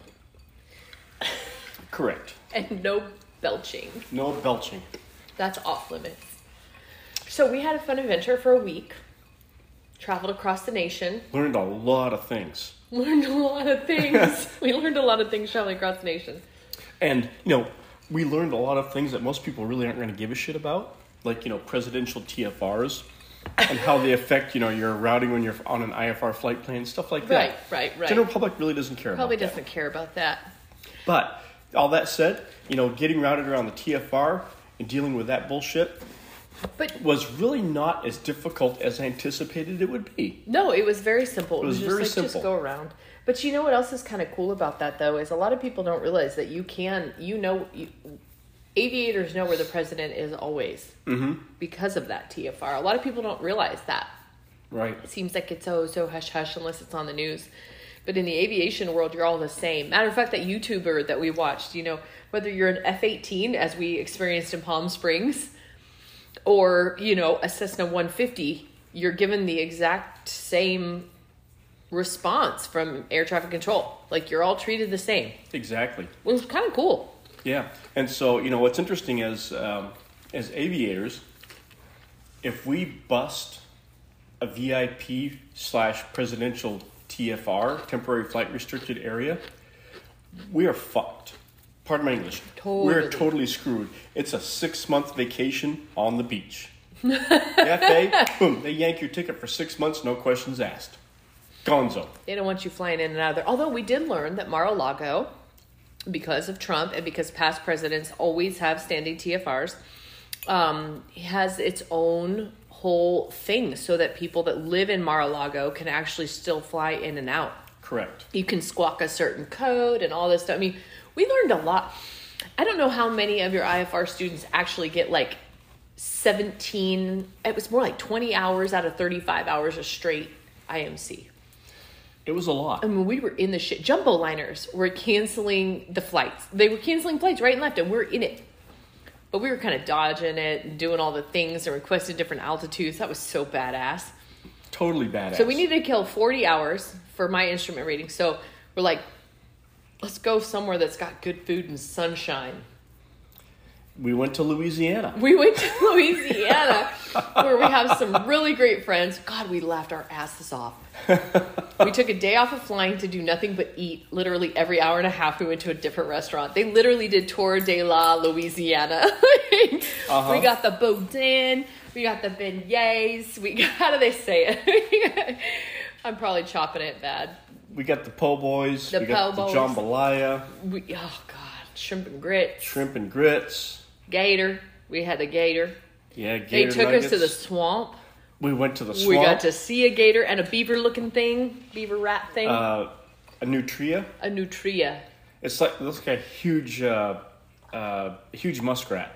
Correct. [laughs] and no belching. No belching. That's off limits. So we had a fun adventure for a week. Traveled across the nation. Learned a lot of things. Learned a lot of things. [laughs] we learned a lot of things traveling across the nation. And, you know, we learned a lot of things that most people really aren't going to give a shit about, like, you know, presidential TFRs and how they affect, you know, your routing when you're on an IFR flight plan, stuff like that. Right, right, right. General public really doesn't care Probably about doesn't care about that. that. But all that said, you know, getting routed around the TFR and dealing with that bullshit But was really not as difficult as I anticipated it would be. no, it was very simple. It, was was, just very like just go around. But you know what else is kind of cool about that though is a lot of people don't realize that you can you know you, aviators know where the president is always Mm-hmm. because of that TFR. A lot of people don't realize that. Right. It seems like it's oh so hush hush unless it's on the news. But in the aviation world, you're all the same. Matter of fact, that YouTuber that we watched, you know, whether you're an F 18, as we experienced in Palm Springs, or, you know, a Cessna 150, you're given the exact same response from air traffic control. Like you're all treated the same. Exactly. It was kind of cool. Yeah, and so you know what's interesting is um, as aviators, if we bust a VIP slash presidential TFR temporary flight restricted area, we are fucked. Pardon my English. We're Totally. totally screwed. It's a six month vacation on the beach. FA, [laughs] boom, they yank your ticket for six months, no questions asked. Gonzo. They don't want you flying in and out of there. Although we did learn that Mar-a-Lago, because of Trump and because past presidents always have standing TFRs, um, has its own whole thing so that people that live in Mar-a-Lago can actually still fly in and out. Correct. You can squawk a certain code and all this stuff. I mean, we learned a lot. I don't know how many of your IFR students actually get like 17, it was more like 20 hours out of 35 hours of straight IMC. It was a lot. I mean, we were in the shit. Jumbo liners were canceling the flights. They were canceling flights right and left, and we're in it. But we were kind of dodging it and doing all the things and requested different altitudes. That was so badass. Totally badass. So we needed to kill 40 hours for my instrument rating. So we're like, let's go somewhere that's got good food and sunshine. We went to Louisiana. We went to [laughs] Louisiana where we have some really great friends. God, we laughed our asses off. [laughs] we took a day off of flying to do nothing but eat. Literally every hour and a half, we went to a different restaurant. They literally did Tour de la Louisiana. [laughs] Uh-huh. We got the boudin, we got the beignets. We got, how do they say it? I'm probably chopping it bad. We got the po' boys. The we got po' the boys. jambalaya, We, oh God, shrimp and grits, shrimp and grits. gator. We had a gator. Yeah, They took nuggets. us to the swamp. We went to the swamp. We got to see a gator and a beaver looking thing, beaver rat thing, uh, a nutria. a nutria. It's like it looks like a huge, uh, uh, huge muskrat.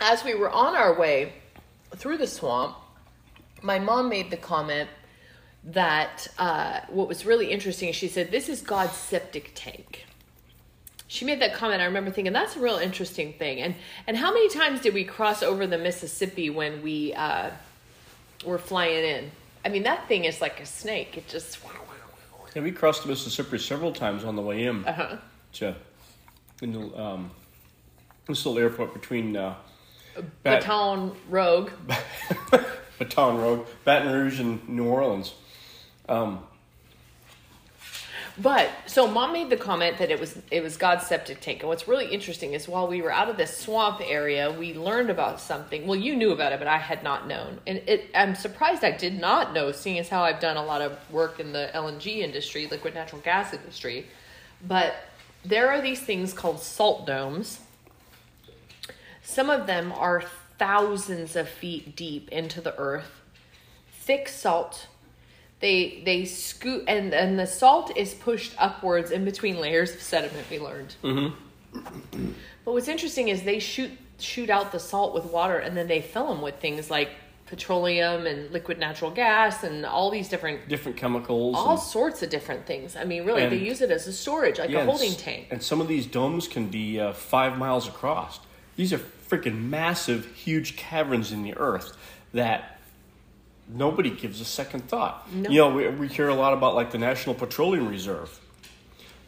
As we were on our way through the swamp, my mom made the comment that uh, what was really interesting, she said, This is God's septic tank. She made that comment. I remember thinking that's a real interesting thing. And and how many times did we cross over the Mississippi when we uh, were flying in? I mean, that thing is like a snake. It just Yeah, we crossed the Mississippi several times on the way in uh-huh. to in the, um, this little airport between uh, Bat- Baton Rogue. [laughs] Baton Rouge, Baton Rouge, and New Orleans. Um, But so mom made the comment that it was it was God's septic tank. And what's really interesting is while we were out of this swamp area, we learned about something. Well, you knew about it, but I had not known. And it I'm surprised I did not know, seeing as how I've done a lot of work in the LNG industry, liquid natural gas industry. But there are these things called salt domes. Some of them are thousands of feet deep into the earth, thick salt they they scoot and and the salt is pushed upwards in between layers of sediment we learned mm-hmm. but what's interesting is they shoot shoot out the salt with water and then they fill them with things like petroleum and liquid natural gas and all these different different chemicals. all and- sorts of different things i mean really they use it as a storage like Yeah, a and holding s- tank And some of these domes can be uh, five miles across. These are freaking massive, huge caverns in the earth that nobody gives a second thought. No. You know, we, we hear a lot about like the National Petroleum Reserve.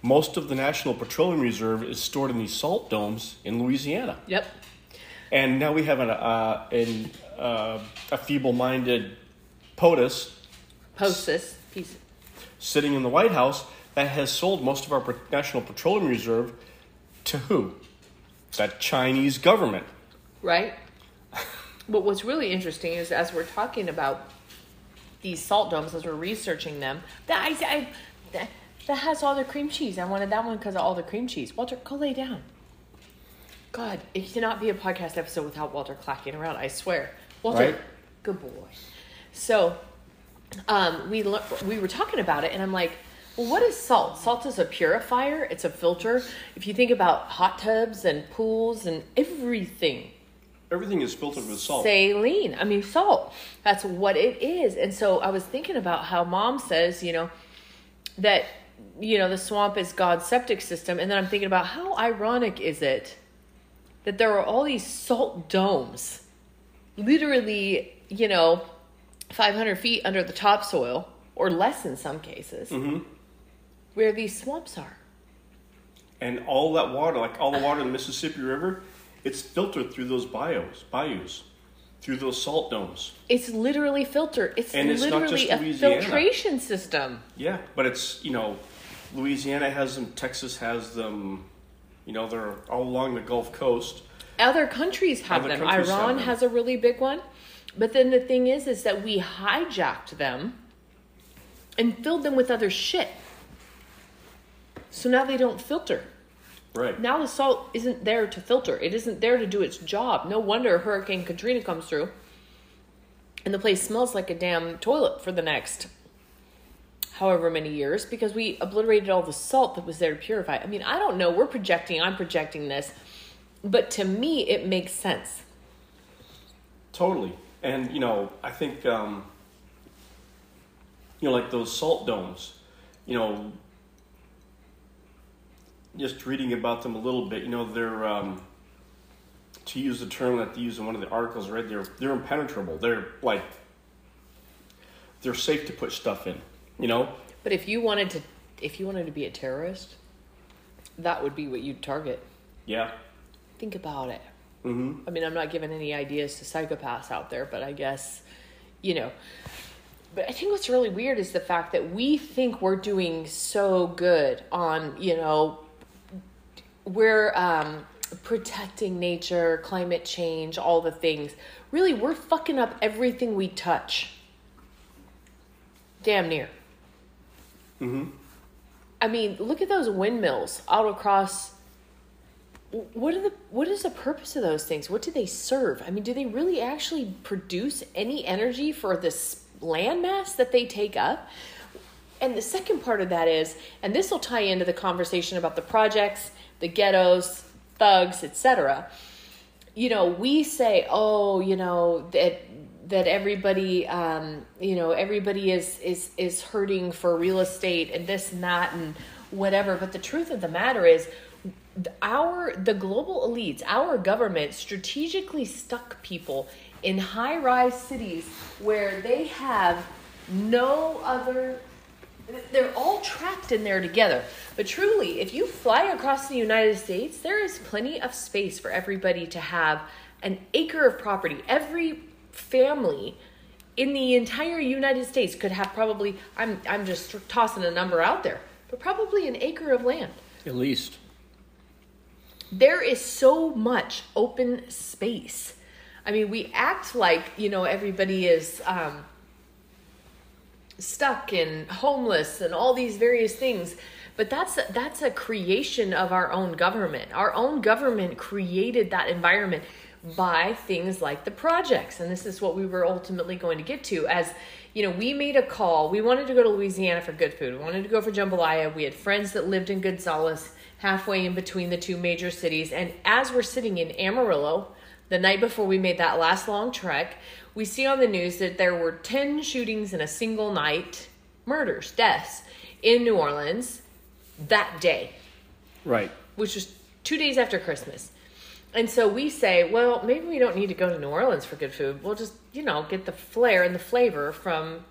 Most of the National Petroleum Reserve is stored in these salt domes in Louisiana. yep And now we have an, uh, an, uh, a feeble minded POTUS post this piece sitting in the White House that has sold most of our National Petroleum Reserve to who? That Chinese government. right? but what's really interesting is as we're talking about these salt domes, as we're researching them, that I, I that, that has all the cream cheese. I wanted that one because of all the cream cheese. Walter, go lay down. God, it cannot be a podcast episode without Walter clacking around. I swear, Walter, Right. good boy. So, um, we le- we were talking about it, and I'm like, well, what is salt? Salt is a purifier. It's a filter. If you think about hot tubs and pools and everything, Everything is filtered with salt. saline. I mean, salt. That's what it is. And so I was thinking about how mom says, you know, that, you know, the swamp is God's septic system. And then I'm thinking about how ironic is it that there are all these salt domes, literally, you know, 500 feet under the topsoil, or less in some cases, mm-hmm. where these swamps are. and all that water, like all the water in the Mississippi River, it's filtered through those bios, bayous, through those salt domes. It's literally filtered. It's And it's literally a Louisiana. filtration system. Yeah, but it's, you know, Louisiana has them, Texas has them, you know, they're all along the Gulf Coast. Other countries have Other them. countries have Iran them. has a really big one. But then the thing is, is that we hijacked them and filled them with other shit. So now they don't filter. Right. Now the salt isn't there to filter. It isn't there to do its job. No wonder Hurricane Katrina comes through and the place smells like a damn toilet for the next however many years because we obliterated all the salt that was there to purify. I mean, I don't know. We're projecting, I'm projecting this. But to me, it makes sense. Totally. And, you know, I think, um, you know, like those salt domes, you know, just reading about them a little bit, you know, they're, um, to use the term that they use in one of the articles read, they're, they're impenetrable. They're like, they're safe to put stuff in, you know? But if you wanted to if you wanted to be a terrorist, that would be what you'd target. Yeah. Think about it. Mm-hmm. I mean, I'm not giving any ideas to psychopaths out there, but I guess, you know. But I think what's really weird is the fact that we think we're doing so good on, you know, we're um, protecting nature, climate change, all the things. Really, we're fucking up everything we touch. Damn near. Mm-hmm. I mean, look at those windmills out across. What are the what is the purpose of those things? What do they serve? I mean, do they really actually produce any energy for this landmass that they take up? And the second part of that is, and this will tie into the conversation about the projects, the ghettos, thugs, etc. You know, we say, oh, you know that that everybody, um, you know, everybody is is is hurting for real estate and this and that and whatever. But the truth of the matter is, our the global elites, our government strategically stuck people in high rise cities where they have no other they're all trapped in there together. But truly, if you fly across the United States, there is plenty of space for everybody to have an acre of property. Every family in the entire United States could have probably I'm I'm just tossing a number out there, but probably an acre of land. At least. There is so much open space. I mean, we act like, you know, everybody is um, stuck and homeless and all these various things. But that's that's a creation of our own government. Our own government created that environment by things like the projects. And this is what we were ultimately going to get to as you know we made a call. We wanted to go to louisiana for good food. We wanted to go for jambalaya. We had friends that lived in gonzales halfway in between the two major cities. And as we're sitting in amarillo the night before we made that last long trek we see on the news that there were 10 shootings in a single night, murders, deaths in New Orleans that day. Right. Which was two days after Christmas. And so we say, well, maybe we don't need to go to New Orleans for good food. We'll just, you know, get the flair and the flavor from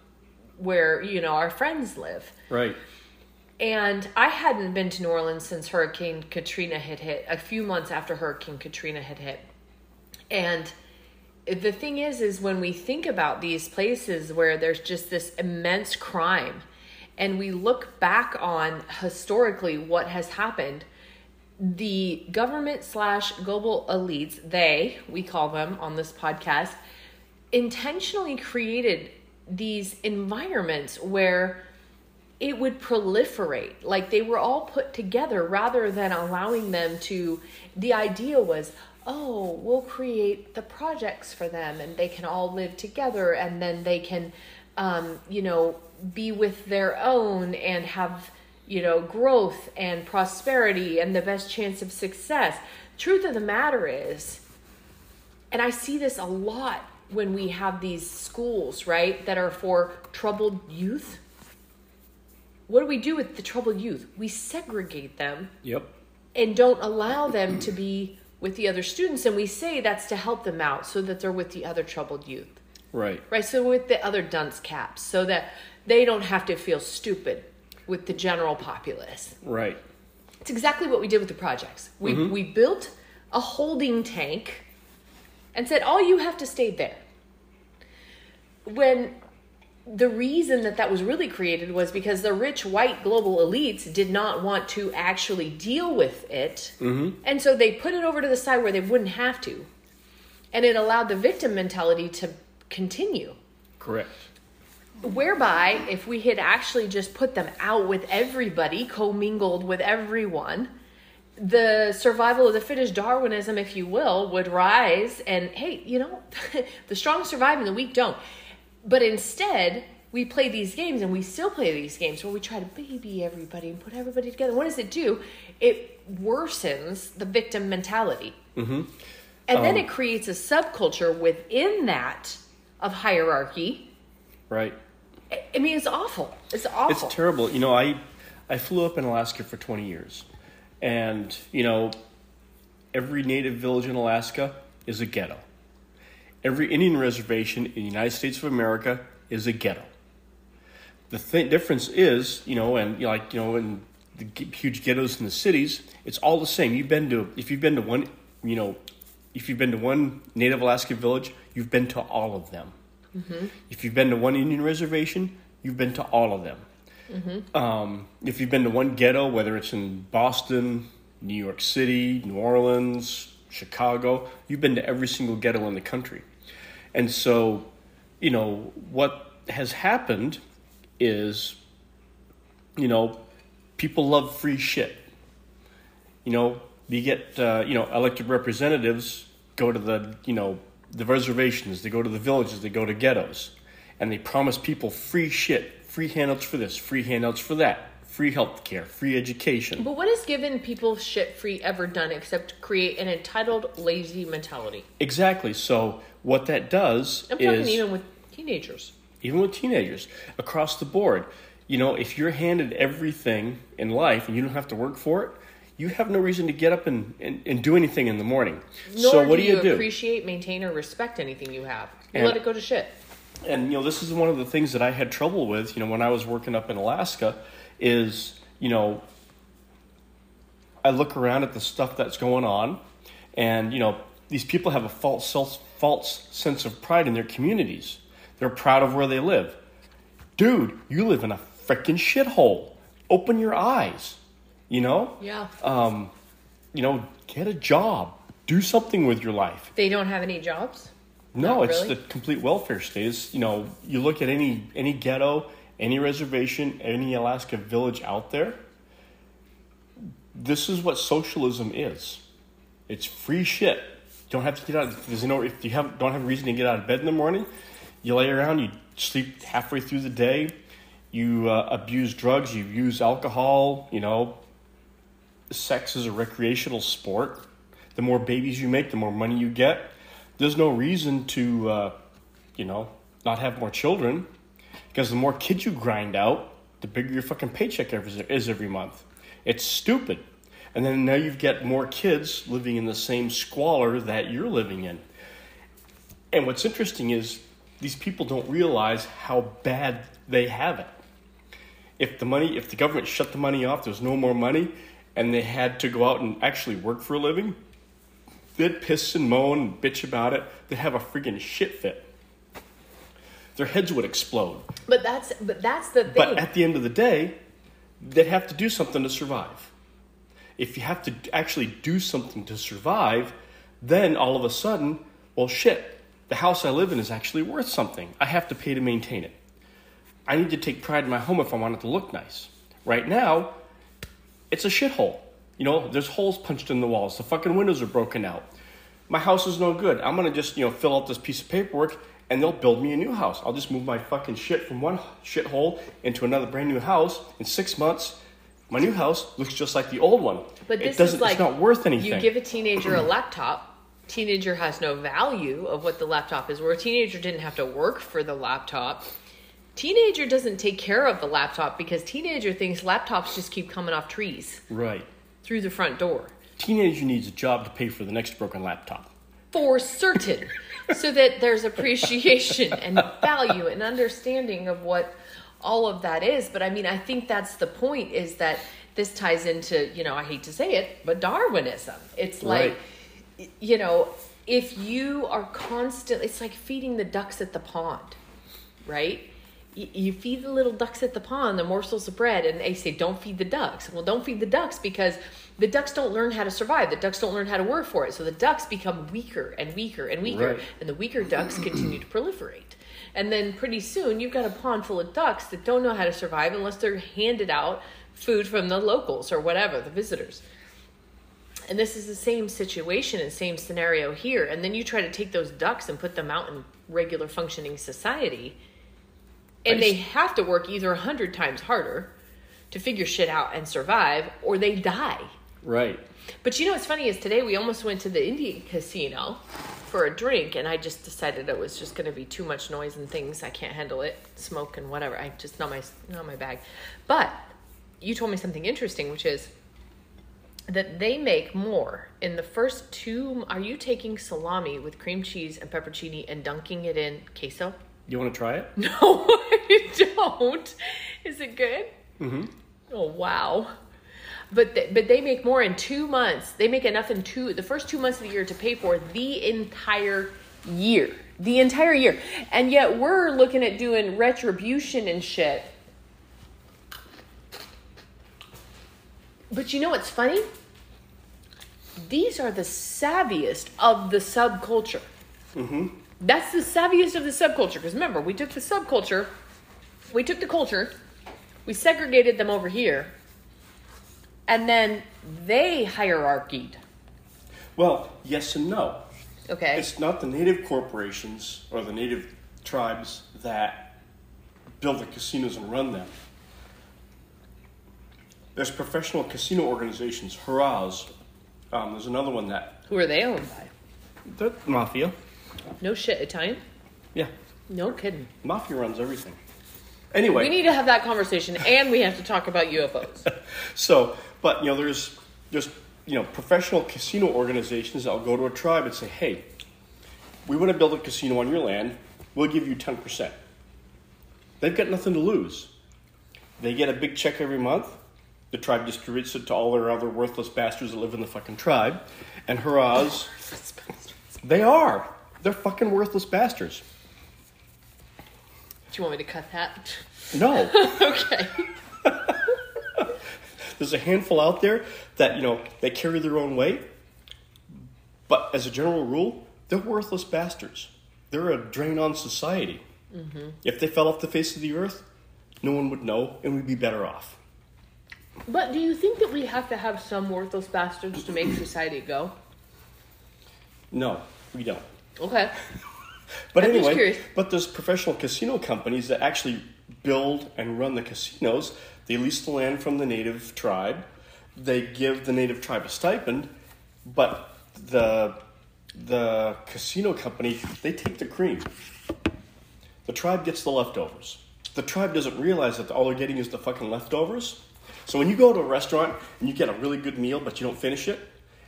where, you know, our friends live. Right. And I hadn't been to New Orleans since Hurricane Katrina had hit, a few months after Hurricane Katrina had hit. And the thing is is when we think about these places where there's just this immense crime and we look back on historically what has happened the government slash global elites they we call them on this podcast intentionally created these environments where it would proliferate. Like they were all put together rather than allowing them to the idea was oh, we'll create the projects for them and they can all live together and then they can, um, you know, be with their own and have, you know, growth and prosperity and the best chance of success. Truth of the matter is, and I see this a lot when we have these schools, right, that are for troubled youth. What do we do with the troubled youth? We segregate them. Yep. And don't allow them to be with the other students and we say that's to help them out so that they're with the other troubled youth. Right. Right so with the other dunce caps so that they don't have to feel stupid with the general populace. Right. It's exactly what we did with the projects. We, mm-hmm. we built a holding tank and said all you have to stay there. When the reason that that was really created was because the rich white global elites did not want to actually deal with it. Mm-hmm. And so they put it over to the side where they wouldn't have to. And it allowed the victim mentality to continue. Correct. Whereby, if we had actually just put them out with everybody, commingled with everyone, the survival of the fittest Darwinism, if you will, would rise. And hey, you know, [laughs] the strong survive and the weak don't but instead, we play these games and we still play these games where we try to baby everybody and put everybody together. What does it do? It worsens the victim mentality. Mm-hmm. And um, then it creates a subculture within that of hierarchy. Right. I mean, it's awful. It's awful. It's terrible. You know, I I flew up in Alaska for 20 years. And, you know, every native village in Alaska is a ghetto. Every Indian reservation in the United States of America is a ghetto. The th- difference is, you know, and you know, like you know, in the huge ghettos in the cities, it's all the same. You've been to if you've been to one, you know, if you've been to one Native Alaskan village, you've been to all of them. Mm-hmm. If you've been to one Indian reservation, you've been to all of them. Mm-hmm. Um, if you've been to one ghetto, whether it's in Boston, New York City, New Orleans, Chicago, you've been to every single ghetto in the country. And so, you know, what has happened is, you know, people love free shit. You know, you get, uh, you know, elected representatives go to the, you know, the reservations, they go to the villages, they go to ghettos, and they promise people free shit, free handouts for this, free handouts for that, free health care, free education. But what has given people shit free ever done except create an entitled, lazy mentality? Exactly. So what that does I'm talking even with teenagers. Even with teenagers across the board. You know, if you're handed everything in life and you don't have to work for it, you have no reason to get up and, and, and do anything in the morning. Nor so what do, you, do you appreciate, maintain, or respect anything you have. You and, let it go to shit. And you know, this is one of the things that I had trouble with. You know, when I was working up in Alaska, is you know, I look around at the stuff that's going on, and you know, these people have a false self, false sense of pride in their communities. They're proud of where they live. Dude, you live in a freaking shithole. Open your eyes. You know? Yeah. Um, you know, get a job. Do something with your life. They don't have any jobs? No, Not it's really? the complete welfare state. It's, you know, you look at any any ghetto, any reservation, any Alaska village out there. This is what socialism is. It's free shit. Don't have to get out. There's no if you have don't have a reason to get out of bed in the morning. You lay around. You sleep halfway through the day. You uh, abuse drugs. You use alcohol. You know, sex is a recreational sport. The more babies you make, the more money you get. There's no reason to, uh, you know, not have more children because the more kids you grind out, the bigger your fucking paycheck is every month. It's stupid. And then now you've got more kids living in the same squalor that you're living in. And what's interesting is these people don't realize how bad they have it. If the money, if the government shut the money off, there's no more money, and they had to go out and actually work for a living, they'd piss and moan and bitch about it. They'd have a friggin' shit fit. Their heads would explode. But that's but that's the thing. But at the end of the day, they'd have to do something to survive. If you have to actually do something to survive, then all of a sudden, well, shit, the house I live in is actually worth something. I have to pay to maintain it. I need to take pride in my home if I want it to look nice. Right now, it's a shithole. You know, there's holes punched in the walls. The fucking windows are broken out. My house is no good. I'm gonna just, you know, fill out this piece of paperwork and they'll build me a new house. I'll just move my fucking shit from one shithole into another brand new house. In six months, my new house looks just like the old one. But it this doesn't is like it's not worth anything. You give a teenager a laptop. Teenager has no value of what the laptop is. Where a teenager didn't have to work for the laptop. Teenager doesn't take care of the laptop because teenager thinks laptops just keep coming off trees right. through the front door. Teenager needs a job to pay for the next broken laptop. for certain so that there's appreciation and value and understanding of what all of that is but i mean i think that's the point is that this ties into you know i hate to say it but darwinism. It's like y- you know if you are constantly, it's like feeding the ducks at the pond right? You feed the little ducks at the pond the morsels of bread and they say don't feed the ducks. Well don't feed the ducks because the ducks don't learn how to survive. The ducks don't learn how to work for it. So the ducks become weaker and weaker and weaker. Right. and the weaker ducks continue to proliferate and then pretty soon you've got a pond full of ducks that don't know how to survive unless they're handed out food from the locals or whatever the visitors. And this is the same situation and same scenario here. And then you try to take those ducks and put them out in regular functioning society. And they have to work either a hundred times harder to figure shit out and survive or they die. Right. but you know what's funny is today we almost went to the indian casino for a drink and i just decided it was just going to be too much noise and things i can't handle it smoke and whatever i just not my not my bag but you told me something interesting which is that they make more in the first two are you taking salami with cream cheese and pepperoni and dunking it in queso You want to try it? [laughs] no [laughs] i don't is it good Mm-hmm. Oh wow. But th- but they make more in 2 months. They make enough in two the first 2 months of the year to pay for the entire year. The entire year. And yet we're looking at doing retribution and shit. But you know what's funny? These are the savviest of the subculture. Mm-hmm. That's the savviest of the subculture. Because remember, we took the subculture, we took the culture, we segregated them over here, and then they hierarchied. Well, yes and no. Okay. It's not the native corporations or the native tribes that build the casinos and run them. There's professional casino organizations, Harrah's. Um, there's another one that Who are they owned by? the mafia. No shit, Italian? Yeah, No kidding. mafia runs everything. Anyway, We need to have that conversation, and we have to talk about UFOs. [laughs] So, but you know, there's there's you know professional casino organizations that'll go to a tribe and say, "Hey, we want to build a casino on your land. We'll give you ten percent." They've got nothing to lose. They get a big check every month. The tribe distributes it to all their other worthless bastards that live in the fucking tribe, and Harrah's They are. They're fucking worthless bastards. Do you want me to cut that? No. [laughs] okay. [laughs] There's a handful out there that, you know, they carry their own weight. But as a general rule, they're worthless bastards. They're a drain on society. Mm-hmm. If they fell off the face of the earth, no one would know and we'd be better off. But do you think that we have to have some worthless bastards to make society go? No, we don't. Okay. [laughs] But I'm just anyway, curious. but there's professional casino companies that actually build and run the casinos. They lease the land from the native tribe. They give the native tribe a stipend, but the the casino company they take the cream. The tribe gets the leftovers. The tribe doesn't realize that all they're getting is the fucking leftovers. So when you go to a restaurant and you get a really good meal but you don't finish it,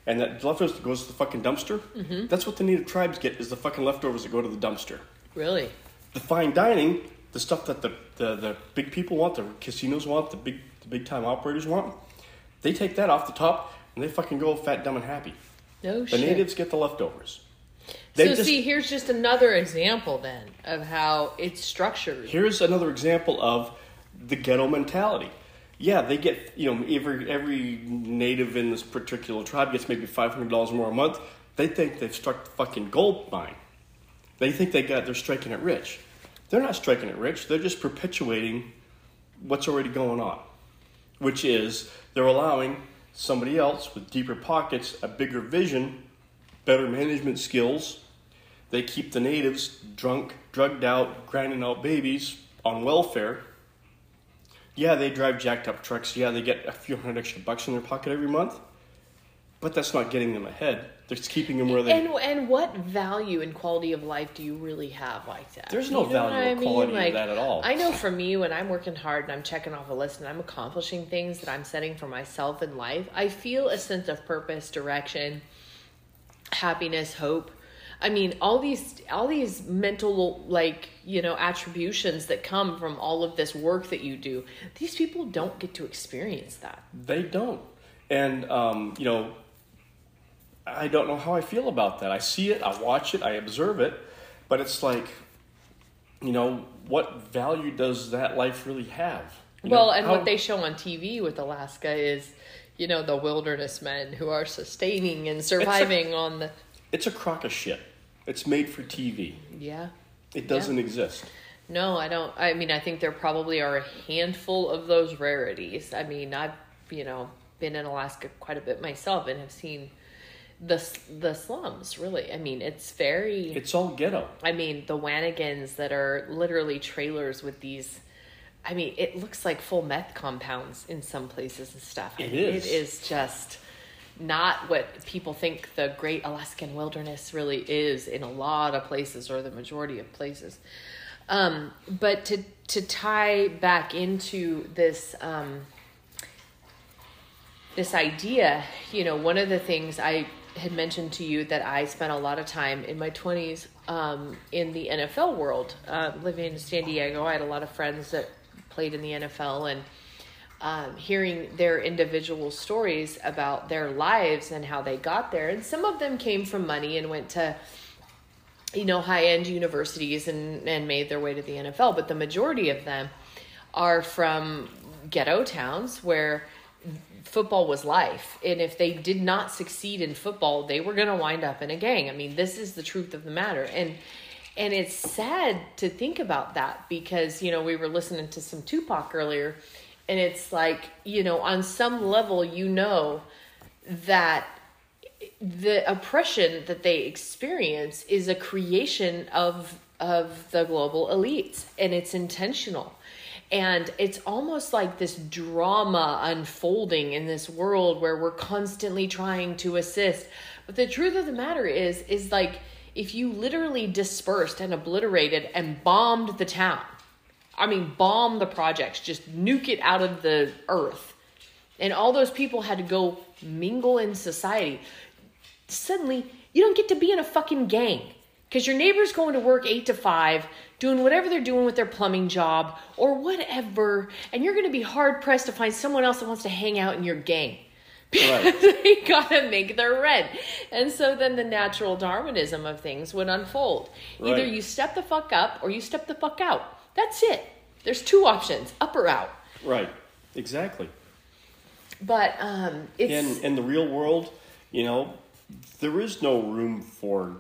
and that leftovers goes to the fucking dumpster, mm-hmm. that's what the native tribes get is the fucking leftovers that go to the dumpster. Really? The fine dining, the stuff that the, the, the big people want, the casinos want, the big the big time operators want, they take that off the top and they fucking go fat, dumb, and happy. No shit. The shit. natives get the leftovers. They so just, see, here's just another example then of how it's structured. Here's another example of the ghetto mentality. Yeah, they get you know every every native in this particular tribe gets maybe five hundred dollars more a month. They think they've struck the fucking gold mine. They think they got they're striking it rich. They're not striking it rich. They're just perpetuating what's already going on, which is they're allowing somebody else with deeper pockets, a bigger vision, better management skills. They keep the natives drunk, drugged out, grinding out babies on welfare. Yeah, they drive jacked up trucks. Yeah, they get a few hundred extra bucks in their pocket every month. But that's not getting them ahead. They're just keeping them where they. And and what value and quality of life do you really have like that? There's no You know value or I mean? quality of Like, that at all. I know for me, when I'm working hard and I'm checking off a list and I'm accomplishing things that I'm setting for myself in life, I feel a sense of purpose, direction, happiness, hope. I mean, all these all these mental like you know attributions that come from all of this work that you do. These people don't get to experience that. They don't. And, um, you know, I don't know how I feel about that. I see it, I watch it, I observe it, but it's like, you know, what value does that life really have? You Well, know, and how- what they show on TV with Alaska is, you know, the wilderness men who are sustaining and surviving on the. It's a crock of shit. It's made for TV. Yeah. It doesn't exist. No, I don't. I mean, I think there probably are a handful of those rarities. I mean, I've, you know, been in Alaska quite a bit myself and have seen the the slums. Really, I mean, it's very. It's all ghetto. I mean, the Wanigans that are literally trailers with these. I mean, it looks like full meth compounds in some places and stuff. I It mean, is. It is just not what people think the great Alaskan wilderness really is in a lot of places or the majority of places. Um, but to to tie back into this um, this idea, you know, one of the things I had mentioned to you that I spent a lot of time in my 20s um, in the NFL world, uh, living in San Diego. I had a lot of friends that played in the NFL and um, hearing their individual stories about their lives and how they got there. And some of them came from money and went to, you know, high end universities and, and made their way to the NFL. But the majority of them are from ghetto towns where football was life. And if they did not succeed in football, they were going to wind up in a gang. I mean, this is the truth of the matter. And and it's sad to think about that because, you know, we were listening to some Tupac earlier and it's like, you know, on some level you know that the oppression that they experience is a creation of of the global elites and it's intentional and it's almost like this drama unfolding in this world where we're constantly trying to assist. But the truth of the matter is is like if you literally dispersed and obliterated and bombed the town i mean bomb the projects just nuke it out of the earth and all those people had to go mingle in society suddenly you don't get to be in a fucking gang because your neighbor's going to work eight to five doing whatever they're doing with their plumbing job or whatever and you're going to be hard pressed to find someone else that wants to hang out in your gang Right. [laughs] they gotta make their rent. And so then the natural Darwinism of things would unfold. Either you step the fuck up or you step the fuck out. That's it. There's two options, up or out. Right. Exactly. But um it's In in the real world, you know, there is no room for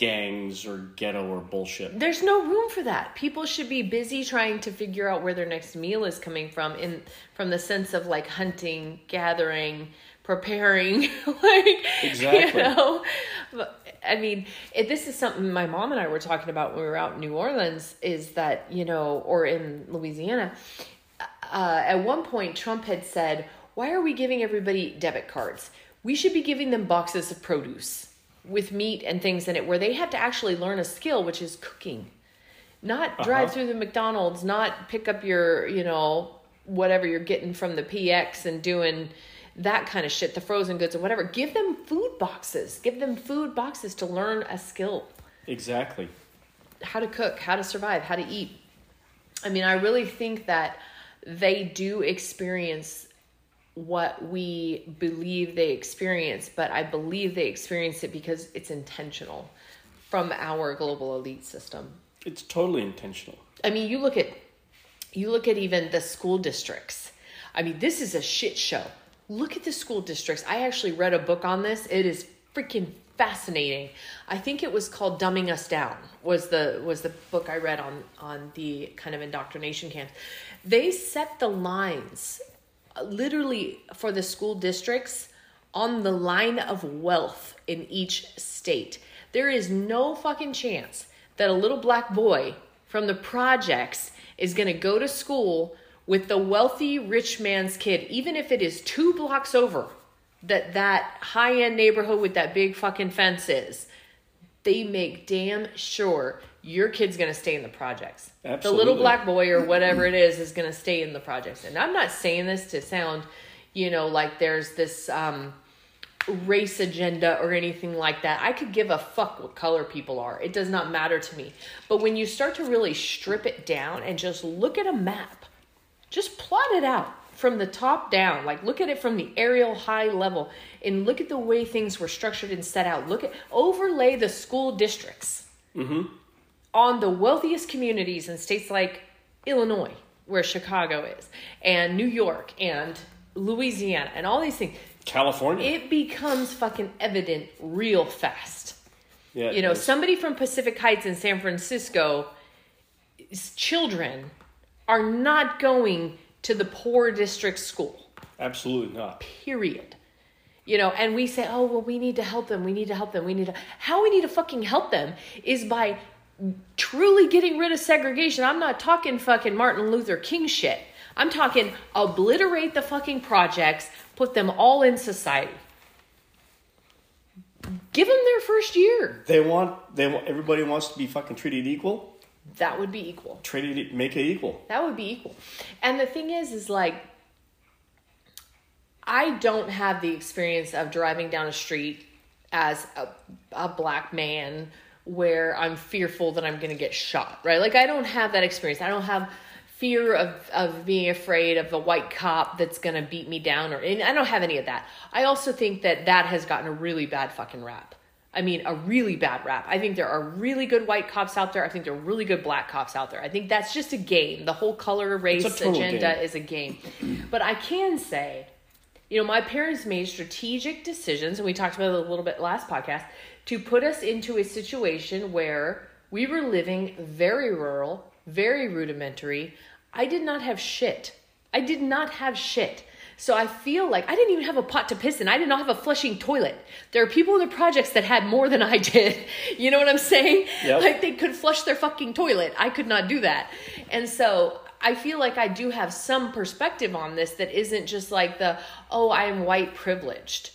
gangs or ghetto or bullshit. there's no room for that. People should be busy trying to figure out where their next meal is coming from in from the sense of like hunting, gathering, preparing, [laughs] like Exactly. you know. But, I mean, if this is something my mom and I were talking about when we were out in New Orleans is that, you know, or in Louisiana, uh, at one point Trump had said, "Why are we giving everybody debit cards? We should be giving them boxes of produce with meat and things in it, where they have to actually learn a skill, which is cooking, not uh-huh. drive through the McDonald's, not pick up your, you know, whatever you're getting from the PX and doing." That kind of shit, the frozen goods or whatever. Give them food boxes. Give them food boxes to learn a skill Exactly. how to cook, how to survive, how to eat. I mean, I really think that they do experience what we believe they experience, but I believe they experience it because it's intentional from our global elite system. It's totally intentional. I mean, you look at you look at even the school districts. I mean, this is a shit show. Look at the school districts. I actually read a book on this. It is freaking fascinating. I think it was called Dumbing Us Down. Was the was the book I read on on the kind of indoctrination camps. They set the lines literally for the school districts on the line of wealth in each state. There is no fucking chance that a little black boy from the projects is going to go to school with the wealthy rich man's kid, even if it is two blocks over that that high end neighborhood with that big fucking fence is. They make damn sure your kid's going to stay in the projects. Absolutely. The little black boy or whatever it is is going to stay in the projects. And I'm not saying this to sound, you know, like there's this um, race agenda or anything like that. I could give a fuck what color people are. It does not matter to me. But when you start to really strip it down and just look at a map, just plot it out from the top down. Like look at it from the aerial high level and look at the way things were structured and set out. Look at overlay the school districts on the wealthiest communities in states like Illinois, where Chicago is, and New York and Louisiana and all these things. California. It becomes fucking evident real fast. yeah, You know, somebody from Pacific Heights in San Francisco, children are not going to the poor district school absolutely not. period you know and we say oh well we need to help them we need to help them we need to how we need to fucking help them is by truly getting rid of segregation i'm not talking fucking martin luther king shit i'm talking obliterate the fucking projects put them all in society give them their first year They want they want everybody wants to be fucking treated equal. that would be equal Treated it- make it equal. That would be equal. And the thing is, is like, I don't have the experience of driving down a street as a, a black man where I'm fearful that I'm going to get shot, right? Like, I don't have that experience. I don't have fear of, of being afraid of a white cop that's going to beat me down, or and I don't have any of that. I also think that that has gotten a really bad fucking rap. I mean, a really bad rap. I think there are really good white cops out there. I think there are really good black cops out there. I think that's just a game. The whole color race It's a total agenda game. is a game. But I can say, you know, my parents made strategic decisions, and we talked about it a little bit last podcast, to put us into a situation where we were living very rural, very rudimentary. I did not have shit. I did not have shit. So I feel like I didn't even have a pot to piss in. I did not have a flushing toilet. There are people in the projects that had more than I [laughs] did. You know what I'm saying? Yep. Like they could flush their fucking toilet. I could not do that. And so I feel like I do have some perspective on this that isn't just like the, oh, I am white privileged.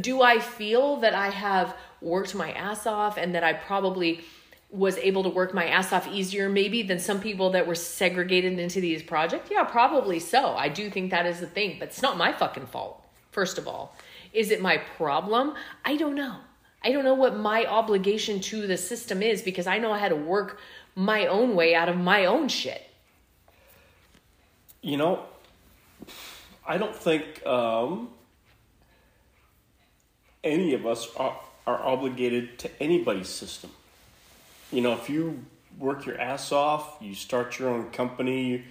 Do I feel that I have worked my ass off and that I probably was able to work my ass off easier maybe than some people that were segregated into these projects? Yeah, probably so. I do think that is the thing, but it's not my fucking fault, first of all. Is it my problem? I don't know. I don't know what my obligation to the system is because I know how to work my own way out of my own shit. You know, I don't think um, any of us are, are obligated to anybody's system. You know, if you work your ass off, you start your own company,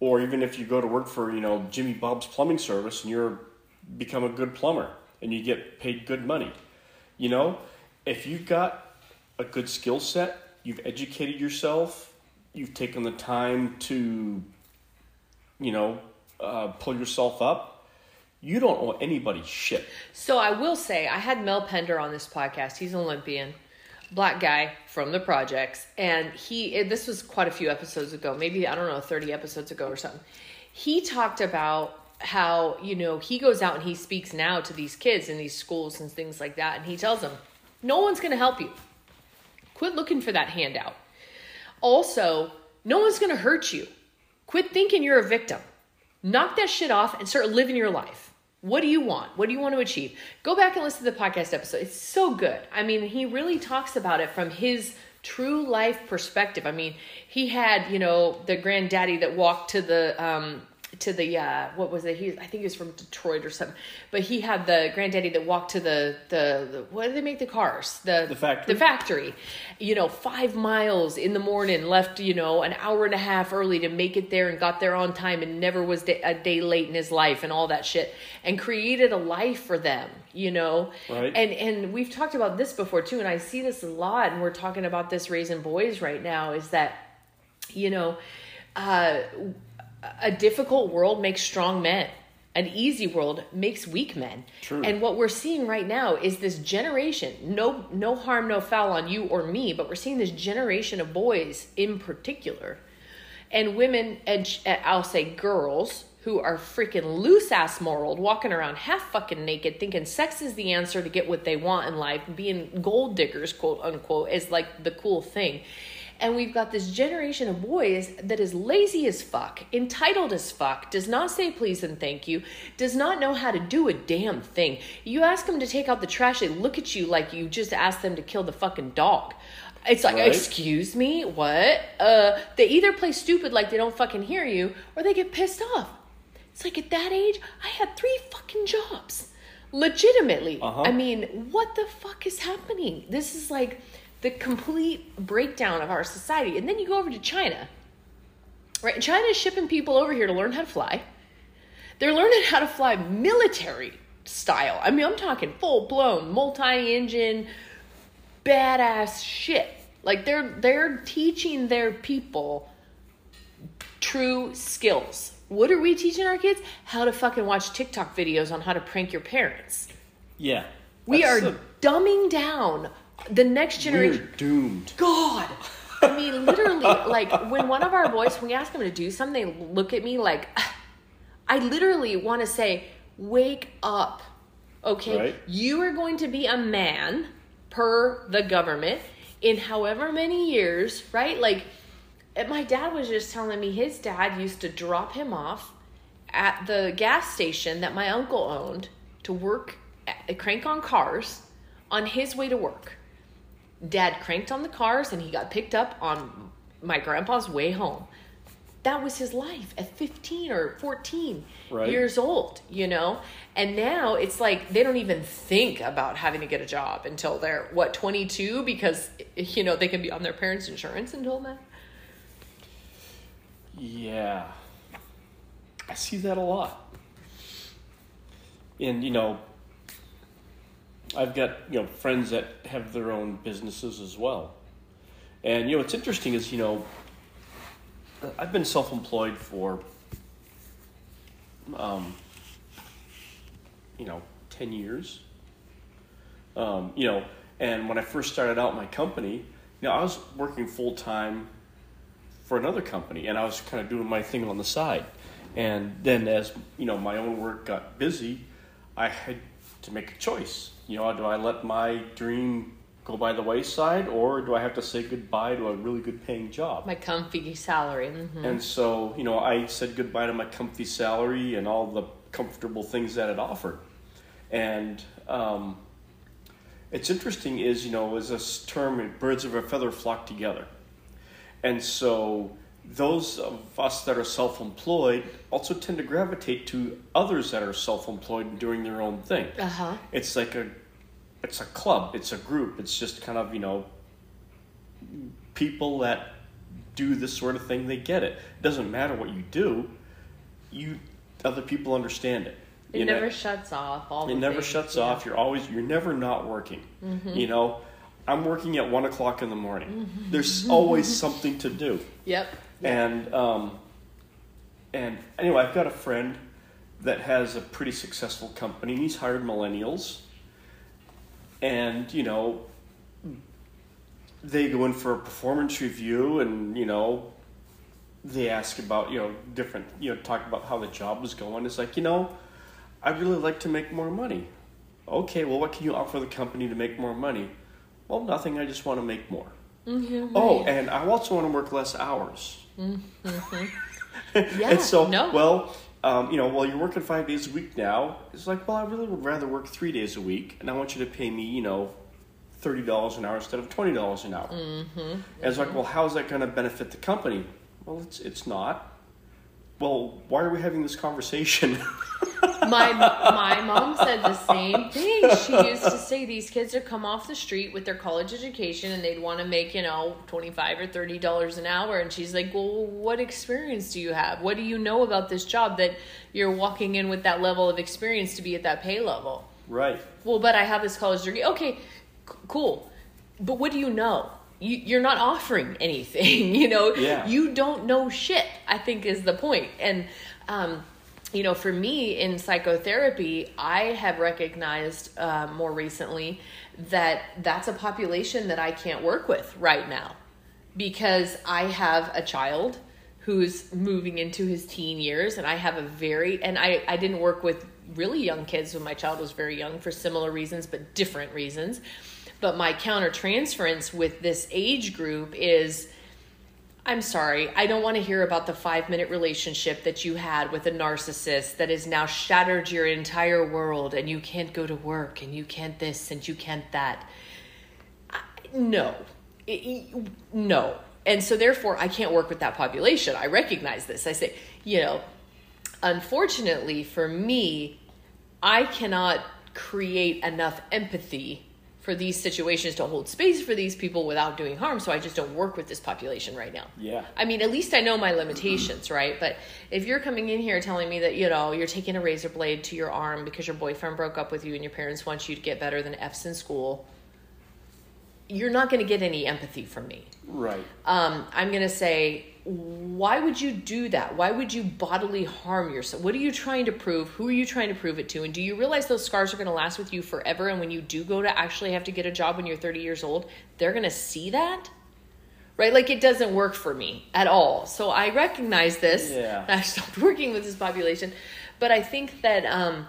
or even if you go to work for, you know, Jimmy Bob's plumbing service and you're become a good plumber and you get paid good money. You know, if you've got a good skill set, you've educated yourself, you've taken the time to, you know, uh, pull yourself up, you don't owe anybody shit. So I will say, I had Mel Pender on this podcast. He's an Olympian, black guy from the projects, and he. This was quite a few episodes ago, maybe I don't know, thirty episodes ago or something. He talked about how you know he goes out and he speaks now to these kids in these schools and things like that, and he tells them, no one's going to help you. Quit looking for that handout. Also, no one's going to hurt you. Quit thinking you're a victim. Knock that shit off and start living your life. What do you want? What do you want to achieve? Go back and listen to the podcast episode. It's so good. I mean, he really talks about it from his true life perspective. I mean, he had, you know, the granddaddy that walked to the um to the uh what was it? He i think he was from detroit or something. But he had the granddaddy that walked to the the, the what do they make the cars? The The factory? the factory. You know five miles in the morning left you know an hour and a half early to make it there and got there on time and never was a day late in his life and all that shit and created a life for them you know? Right. and and we've talked about this before too and i see this a lot and we're talking about this raising boys right now is that you know uh a difficult world makes strong men. An easy world makes weak men. True. And what we're seeing right now is this generation, no no harm, no foul on you or me, but we're seeing this generation of boys in particular and women and I'll say girls who are freaking loose ass moral, walking around half fucking naked, thinking sex is the answer to get what they want in life, being gold diggers, quote unquote, is like the cool thing. And we've got this generation of boys that is lazy as fuck, entitled as fuck, does not say please and thank you, does not know how to do a damn thing. You ask them to take out the trash, they look at you like you just asked them to kill the fucking dog. It's like, Right. excuse me, what? Uh, they either play stupid like they don't fucking hear you, or they get pissed off. It's like at that age, I had three fucking jobs. Legitimately. Uh-huh. I mean, what the fuck is happening? This is like the complete breakdown of our society. And then you go over to China. Right? China is shipping people over here to learn how to fly. They're learning how to fly military style. I mean, I'm talking full blown, multi engine, badass shit. Like they're they're teaching their people true skills. What are we teaching our kids? How to fucking watch TikTok videos on how to prank your parents. Yeah. We are dumbing down the next we're generation. doomed. God. I mean, literally, [laughs] like when one of our boys, when we ask them to do something, they look at me like, [sighs] I literally want to say, wake up. Okay. Right. You are going to be a man per the government in however many years, right? Like, my dad was just telling me his dad used to drop him off at the gas station that my uncle owned to work, at, crank on cars on his way to work. Dad cranked on the cars and he got picked up on my grandpa's way home. That was his life at 15 or 14 Right. years old, you know? And now it's like they don't even think about having to get a job until they're, what, 22? Because, you know, they can be on their parents' insurance until then. Yeah. I see that a lot. And, you know, I've got, you know, friends that have their own businesses as well. And, you know, what's interesting is, you know, I've been self employed for, um, you know, 10 years. Um, you know, and when I first started out my company, you know, I was working full time for another company and I was kind of doing my thing on the side. And then as, you know, my own work got busy, I had to make a choice. You know, do I let my dream go by the wayside or do I have to say goodbye to a really good paying job? My comfy salary. mhm. And so, you know, I said goodbye to my comfy salary and all the comfortable things that it offered. And um, it's interesting is, you know, is this term, birds of a feather flock together. And so those of us that are self-employed also tend to gravitate to others that are self-employed and doing their own thing. Uh-huh. It's like a it's a club, it's a group. It's just kind of, you know, people that do this sort of thing, they get it. It doesn't matter what you do. You other people understand it. It You know? never shuts off. All It the never things, shuts yeah. off. You're always you're never not working. Mm-hmm. You know, I'm working at one o'clock in the morning. There's always something to do. [laughs] Yep. And um, and anyway, I've got a friend that has a pretty successful company. and He's hired millennials, and you know, they go in for a performance review, and you know, they ask about you know different you know talk about how the job was going. It's like you know, I'd really like to make more money. Okay, well, what can you offer the company to make more money? Well, nothing. I just want to make more. Mm-hmm. Oh, and I also want to work less hours. [laughs] Yeah. and so, no. well, um, you know, well, you're working five days a week now. It's like, well, I really would rather work three days a week, and I want you to pay me, you know, thirty dollars an hour instead of twenty dollars an hour. Mm-hmm. And it's like, well, how's that going to benefit the company? Well, it's it's not. Well, why are we having this conversation? [laughs] my my mom said the same thing. She used to say these kids would come off the street with their college education and they'd want to make you know twenty five or thirty dollars an hour, and she's like, "Well, what experience do you have? What do you know about this job that you're walking in with that level of experience to be at that pay level?" right. Well, but I have this college degree. Okay, c- cool. But what do you know? You, you're not offering anything, [laughs] you know? Yeah. You don't know shit, I think is the point. And, um, you know, for me in psychotherapy, I have recognized uh, more recently that that's a population that I can't work with right now because I have a child who's moving into his teen years and I have a very and I I didn't work with really young kids when my child was very young for similar reasons but different reasons. But my counter transference with this age group is I'm sorry, I don't want to hear about the 5-minute relationship that you had with a narcissist that has now shattered your entire world and you can't go to work and you can't this and you can't that. No. It- it- no. And so therefore i can't work with that population. I recognize this. I say you know unfortunately for me i cannot create enough empathy for these situations to hold space for these people without doing harm so i just don't work with this population right now Yeah. I mean, at least I know my limitations, right? But if you're coming in here telling me that, you know, you're taking a razor blade to your arm because your boyfriend broke up with you and your parents want you to get better than F's in school, you're not going to get any empathy from me. Right. Um, I'm going to say, why would you do that? Why would you bodily harm yourself? What are you trying to prove? Who are you trying to prove it to? And do you realize those scars are going to last with you forever? And when you do go to actually have to get a job when you're 30 years old, they're going to see that? Right? Like it doesn't work for me at all. So I recognize this. Yeah. [laughs] I stopped working with this population. But I think that um,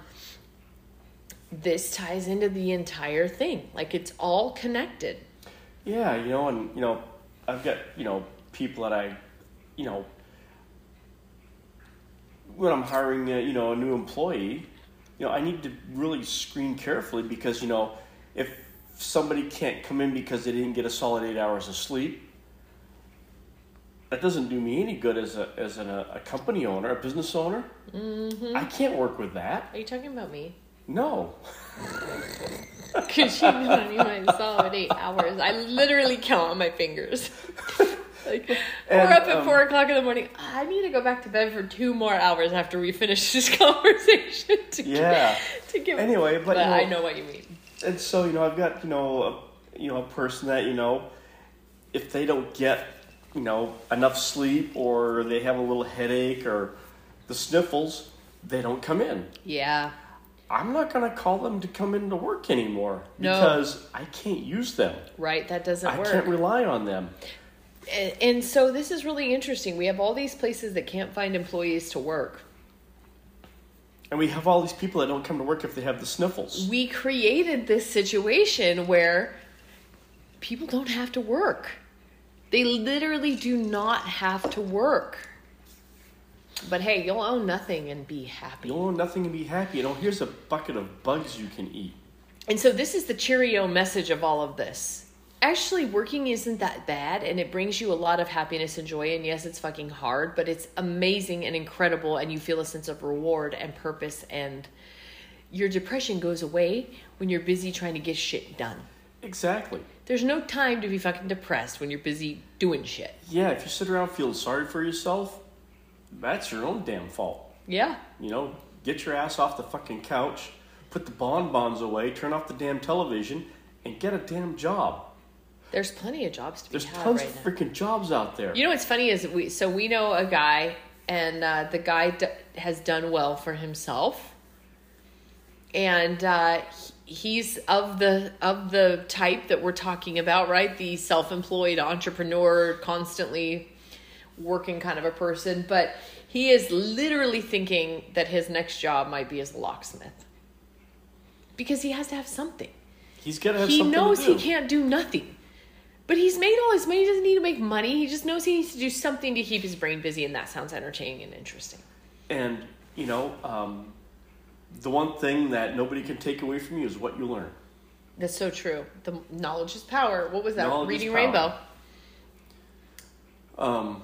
this ties into the entire thing. Like it's all connected. Yeah, you know, and you know, I've got you know people that I, you know, when I'm hiring a, you know a new employee, you know, I need to really screen carefully because you know if somebody can't come in because they didn't get a solid eight hours of sleep, that doesn't do me any good as a as an, a, company owner, a business owner. Mm-hmm. I can't work with that. Are you talking about me? No. [laughs] Because you don't even solid eight hours. I literally count on my fingers. [laughs] like, And, we're up at um, four o'clock in the morning. I need to go back to bed for two more hours after we finish this [laughs] conversation. To Yeah. Get, to get. Anyway, but, but you know- I know what you mean. and so you know i've got you know a, you know a person that you know if they don't get you know enough sleep or they have a little headache or the sniffles they don't come in Yeah. i'm not going to call them to come into work anymore No. because i can't use them Right. That doesn't i work. can't rely on them and, and so this is really interesting. We have all these places that can't find employees to work. and we have all these people that don't come to work if they have the sniffles we created this situation where people don't have to work. They literally do not have to work. But hey, you'll own nothing and be happy. you'll own nothing and be happy you know here's a bucket of bugs you can eat And so this is the Cheerio message of all of this. Actually working isn't that bad and it brings you a lot of happiness and joy and yes it's fucking hard but it's amazing and incredible and you feel a sense of reward and purpose and your depression goes away when you're busy trying to get shit done Exactly. there's no time to be fucking depressed when you're busy doing shit Yeah, if you sit around feeling sorry for yourself, that's your own damn fault. yeah You know, get your ass off the fucking couch, put the bonbons away, turn off the damn television, and get a damn job. There's plenty of jobs to be There's had tons right of now freaking jobs out there. You know what's funny is we so we know a guy and uh, the guy d- has done well for himself, and uh, he- he's of the of the type that we're talking about, right? The self-employed entrepreneur, constantly working kind of a person, but he is literally thinking that his next job might be as a locksmith because he has to have something He's got to have he something knows to do. he can't do nothing. But he's made all his money. He doesn't need to make money. He just knows he needs to do something to keep his brain busy, and that sounds entertaining and interesting. And, you know, um, the one thing that nobody can take away from you is what you learn. That's so true. The knowledge is power. What was that? Knowledge Reading. Rainbow. Um,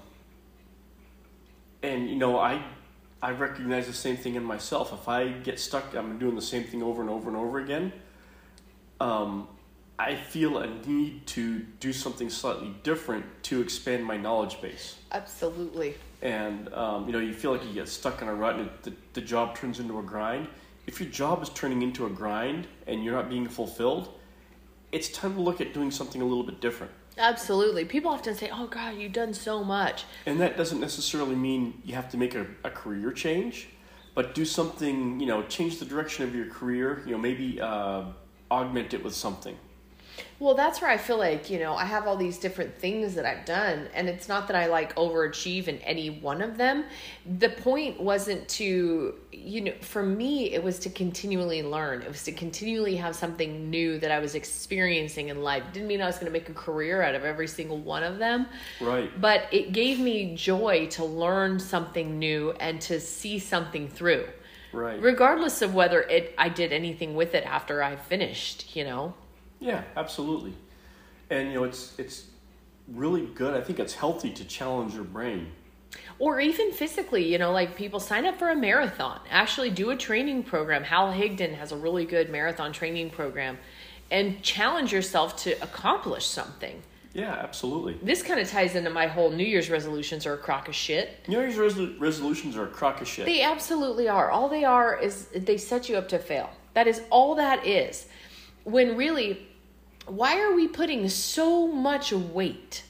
and you know, I I recognize the same thing in myself. If I get stuck, I'm doing the same thing over and over and over again. Um, I feel a need to do something slightly different to expand my knowledge base. Absolutely. And um, you know, you feel like you get stuck in a rut, and it, the, the job turns into a grind. If your job is turning into a grind and you're not being fulfilled, it's time to look at doing something a little bit different. Absolutely. People often say, "Oh God, you've done so much." And that doesn't necessarily mean you have to make a, a career change, but do something, you know, change the direction of your career, you know, maybe uh, augment it with something. Well, that's where I feel like, you know, I have all these different things that I've done, and it's not that I like overachieve in any one of them. The point wasn't to, you know, for me, it was to continually learn. It was to continually have something new that I was experiencing in life. Didn't mean I was going to make a career out of every single one of them, Right. but it gave me joy to learn something new and to see something through. Right. Regardless of whether it I did anything with it after I finished, you know. Yeah, absolutely. And you know, it's it's really good. I think it's healthy to challenge your brain. or even physically you know like people sign up for a marathon actually do a training program hal higdon has a really good marathon training program and challenge yourself to accomplish something Yeah, absolutely. this kind of ties into my whole new year's resolutions are a crock of shit New Year's resol- resolutions are a crock of shit. they absolutely are all they are is they set you up to fail that is all that is when really why are we putting so much weight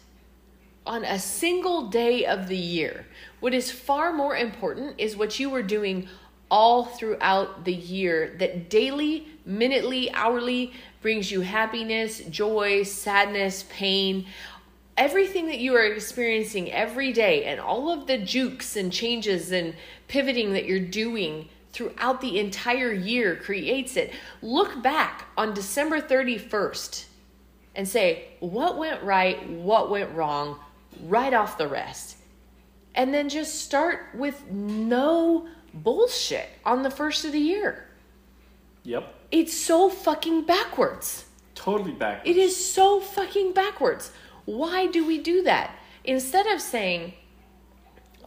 on a single day of the year. What is far more important is what you were doing all throughout the year that daily, minutely, hourly brings you happiness, joy, sadness, pain. Everything that you are experiencing every day and all of the jukes and changes and pivoting that you're doing throughout the entire year creates it. Look back on December 31st and say, what went right, what went wrong, right off the rest. And then just start with no bullshit on the first of the year. Yep. It's so fucking backwards. Totally backwards. It is so fucking backwards. Why do we do that? Instead of saying,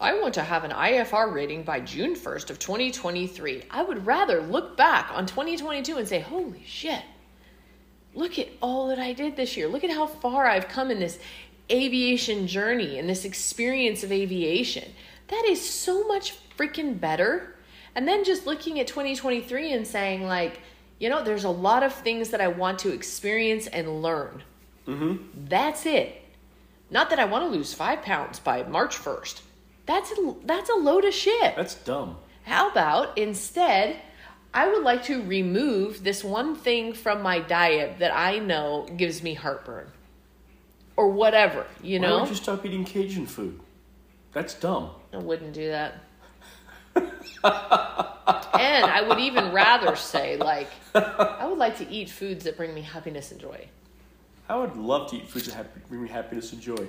I want to have an IFR rating by June 1st of 2023, I would rather look back on 2022 and say, holy shit, look at all that I did this year. Look at how far I've come in this aviation journey and this experience of aviation. That is so much freaking better. And then just looking at 2023 and saying, like, you know, there's a lot of things that I want to experience and learn. Mm-hmm. That's it. Not that I want to lose five pounds by March 1st. That's a, that's a load of shit. That's dumb. How about instead, I would like to remove this one thing from my diet that I know gives me heartburn or whatever, you Why know? don't you stop eating Cajun food? That's dumb. I wouldn't do that. and I would even rather say, like, I would like to eat foods that bring me happiness and joy. I would love to eat foods that happy, bring me happiness and joy.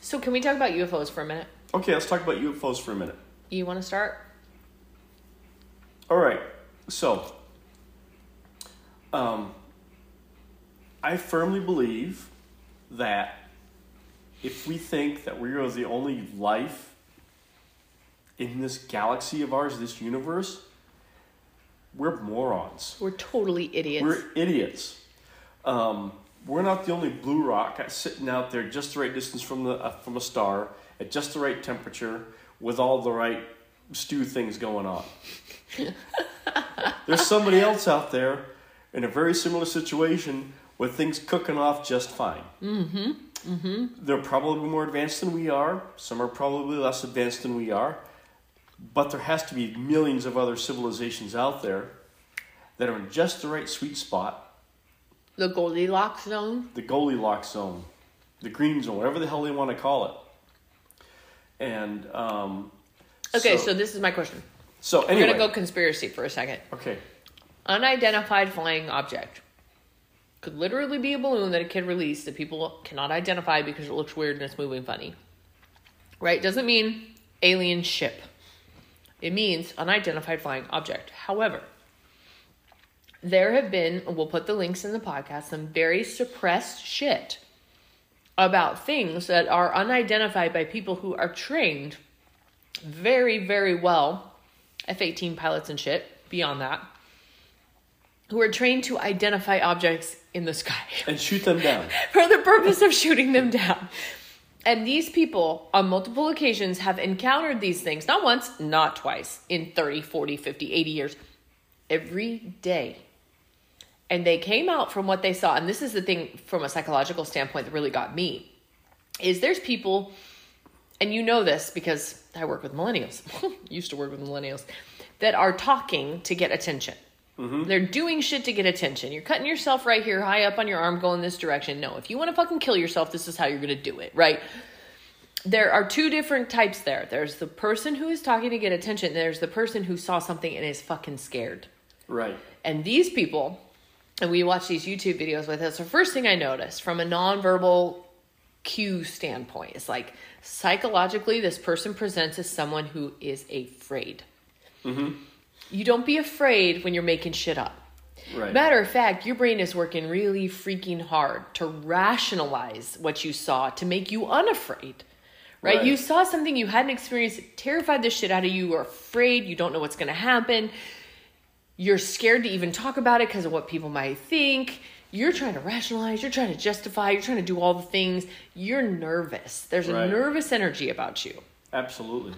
So, can we talk about UFOs for a minute? Okay, let's talk about UFOs for a minute. You want to start? All right. So, um, I firmly believe that if we think that we are the only life in this galaxy of ours, this universe, we're morons. We're totally idiots. We're idiots. Um, we're not the only blue rock sitting out there just the right distance from the uh, from a star at just the right temperature with all the right stew things going on. [laughs] There's somebody else out there in a very similar situation with things cooking off just fine. mm-hmm. Mm-hmm. They're probably more advanced than we are. Some are probably less advanced than we are. But there has to be millions of other civilizations out there that are in just the right sweet spot. The Goldilocks zone. The Goldilocks zone, the green zone, whatever the hell they want to call it. And um, okay, so, so, this is my question. So anyway, we're gonna go conspiracy for a second. Okay. Unidentified flying object could literally be a balloon that a kid released that people cannot identify because it looks weird and it's moving funny. Right? Doesn't mean alien ship. It means unidentified flying object. However, there have been, we'll put the links in the podcast, some very suppressed shit about things that are unidentified by people who are trained very, very well F 18 pilots and shit, beyond that, who are trained to identify objects in the sky [laughs] and shoot them down [laughs] for the purpose of shooting them down. And these people, on multiple occasions, have encountered these things, not once, not twice, in 30, 40, 50, 80 years, every day. And they came out from what they saw, and this is the thing from a psychological standpoint that really got me, is there's people, and you know this because I work with millennials, [laughs] used to work with millennials, that are talking to get attention. Mm-hmm. They're doing shit to get attention. You're cutting yourself right here, high up on your arm, going this direction. No, if you want to fucking kill yourself, this is how you're going to do it, right? There are two different types there. There's the person who is talking to get attention, there's the person who saw something and is fucking scared. Right. And these people, and we watch these YouTube videos with us, the first thing I noticed from a nonverbal cue standpoint is like psychologically, this person presents as someone who is afraid. Mm-hmm you don't be afraid when you're making shit up. Right. Matter of fact, your brain is working really freaking hard to rationalize what you saw to make you unafraid. Right? right. You saw something you hadn't experienced, terrified the shit out of you, you're afraid, you don't know what's going to happen. You're scared to even talk about it because of what people might think. You're trying to rationalize, you're trying to justify, you're trying to do all the things. You're nervous. There's right. a nervous energy about you. Absolutely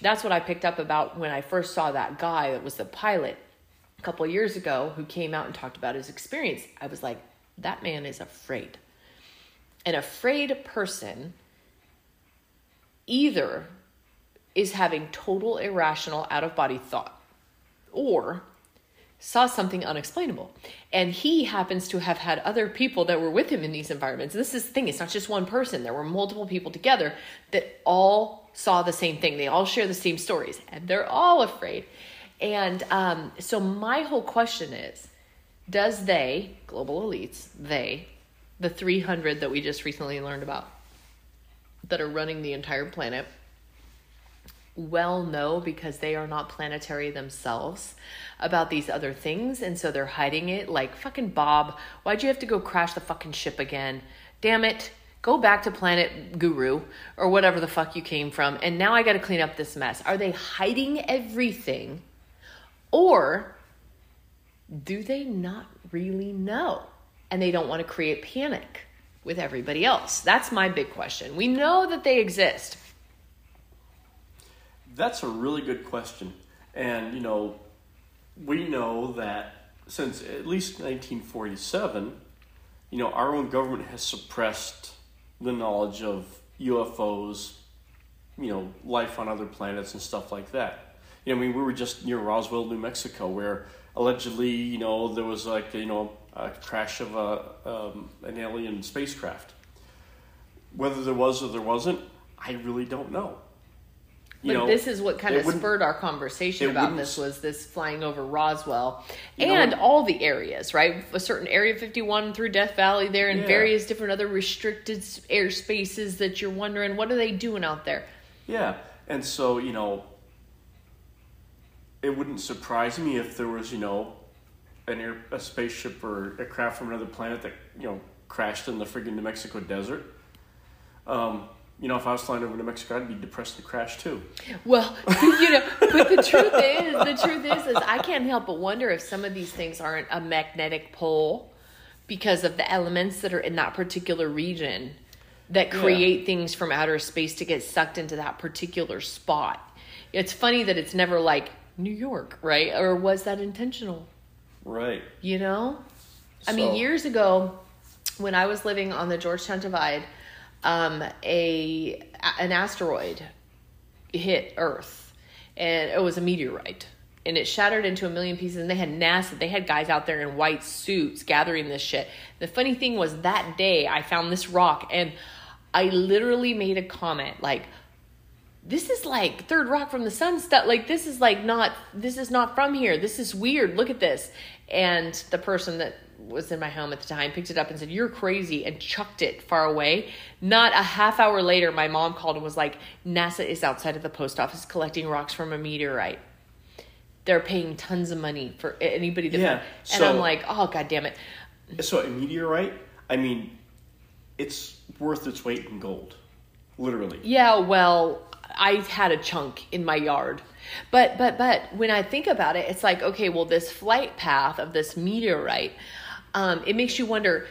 that's what I picked up about when I first saw that guy that was the pilot a couple years ago who came out and talked about his experience. I was like, that man is afraid. An afraid person either is having total irrational out of body thought or saw something unexplainable. And he happens to have had other people that were with him in these environments. This is the thing, it's not just one person. There were multiple people together that all saw the same thing. They all share the same stories and they're all afraid. And um, so, my whole question is Does they, global elites, they, the 300 that we just recently learned about, that are running the entire planet, well know because they are not planetary themselves about these other things and so they're hiding it like fucking bob why'd you have to go crash the fucking ship again damn it Go back to Planet Guru or whatever the fuck you came from, and now I got to clean up this mess. Are they hiding everything? Or do they not really know? And they don't want to create panic with everybody else? That's my big question. We know that they exist. That's a really good question. And, you know, we know that since at least 1947, you know, our own government has suppressed the knowledge of UFOs, you know, life on other planets and stuff like that. You know, I mean, we were just near Roswell, New Mexico, where allegedly, you know, there was like, you know, a crash of a um, an alien spacecraft. Whether there was or there wasn't, I really don't know. But know, this is what kind of spurred our conversation about this was this flying over Roswell and all the areas, right? A certain area 51 through Death Valley there and yeah. various different other restricted airspaces that you're wondering what are they doing out there? Yeah. And so, you know, it wouldn't surprise me if there was, you know, an air, a spaceship or a craft from another planet that, you know, crashed in the friggin' New Mexico desert. Um, you know, if I was flying over to Mexico, I'd be depressed and crash too. Well, [laughs] you know, but the truth is, the truth is, is I can't help but wonder if some of these things aren't a magnetic pole because of the elements that are in that particular region that Yeah. create things from outer space to get sucked into that particular spot. It's funny that it's never like New York, right? Or was that intentional? Right. You know? I mean, years ago, when I was living on the Georgetown Divide, um, a an asteroid hit Earth, and it was a meteorite, and it shattered into a million pieces. And they had NASA, they had guys out there in white suits gathering this shit. The funny thing was that day I found this rock, and I literally made a comment like, this is like third rock from the sun stuff like this is like not this is not from here this is weird look at this and the person that was in my home at the time picked it up and said you're crazy and chucked it far away not a half hour later my mom called and was like nasa is outside of the post office collecting rocks from a meteorite they're paying tons of money for anybody to Yeah, find. and i'm like oh god damn it So a meteorite, I mean, it's worth its weight in gold, literally. Yeah, well, I've had a chunk in my yard. But but but when I think about it, it's like, okay, well this flight path of this meteorite, um, it makes you wonder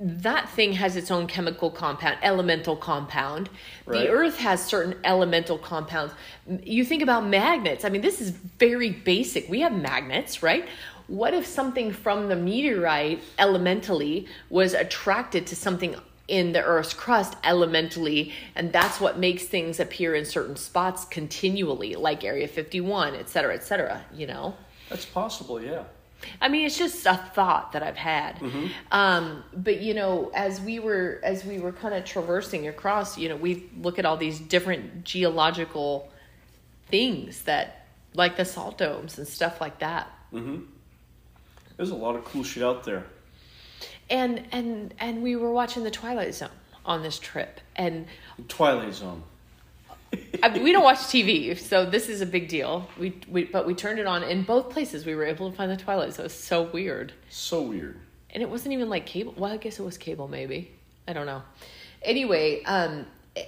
that thing has its own chemical compound, elemental compound. Right. The earth has certain elemental compounds. You think about magnets. I mean, this is very basic. We have magnets, right? What if something from the meteorite elementally was attracted to something in the earth's crust elementally and that's what makes things appear in certain spots continually like area 51 et cetera et cetera you know That's possible, yeah. I mean, it's just a thought that I've had. Um, but you know, as we were as we were kind of traversing across, you know, we look at all these different geological things that, like the salt domes and stuff like that. There's a lot of cool shit out there. And and and we were watching the Twilight Zone on this trip, and Twilight Zone. [laughs] I, we don't watch TV, so this is a big deal. We, we but we turned it on in both places. We were able to find the Twilight. So it was so weird. So weird. and it wasn't even like cable well i guess it was cable maybe i don't know anyway um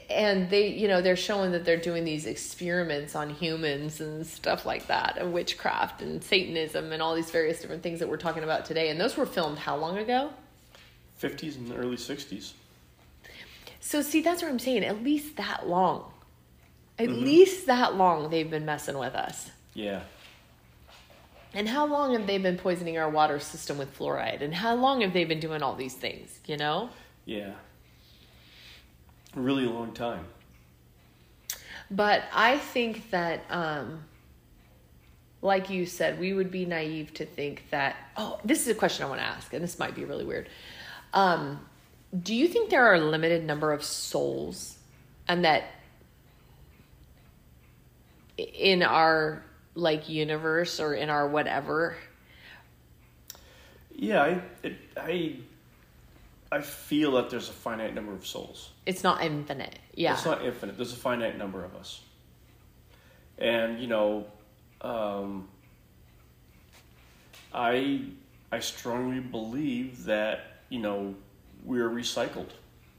and they you know they're showing that they're doing these experiments on humans and stuff like that and witchcraft and satanism and all these various different things that we're talking about today and those were filmed how long ago 50s and early 60s. so see that's what i'm saying at least that long at least that long they've been messing with us Yeah. and how long have they been poisoning our water system with fluoride and how long have they been doing all these things you know Yeah. A really long time. But I think that, um, like you said, we would be naive to think that. Oh, this is a question I want to ask, and this might be really weird. Um, do you think there are a limited number of souls, and that in our like universe or in our whatever? Yeah, I, it, I, I feel that there's a finite number of souls. It's not infinite. Yeah. It's not infinite. There's a finite number of us. And you know, um, I I strongly believe that you know we're recycled.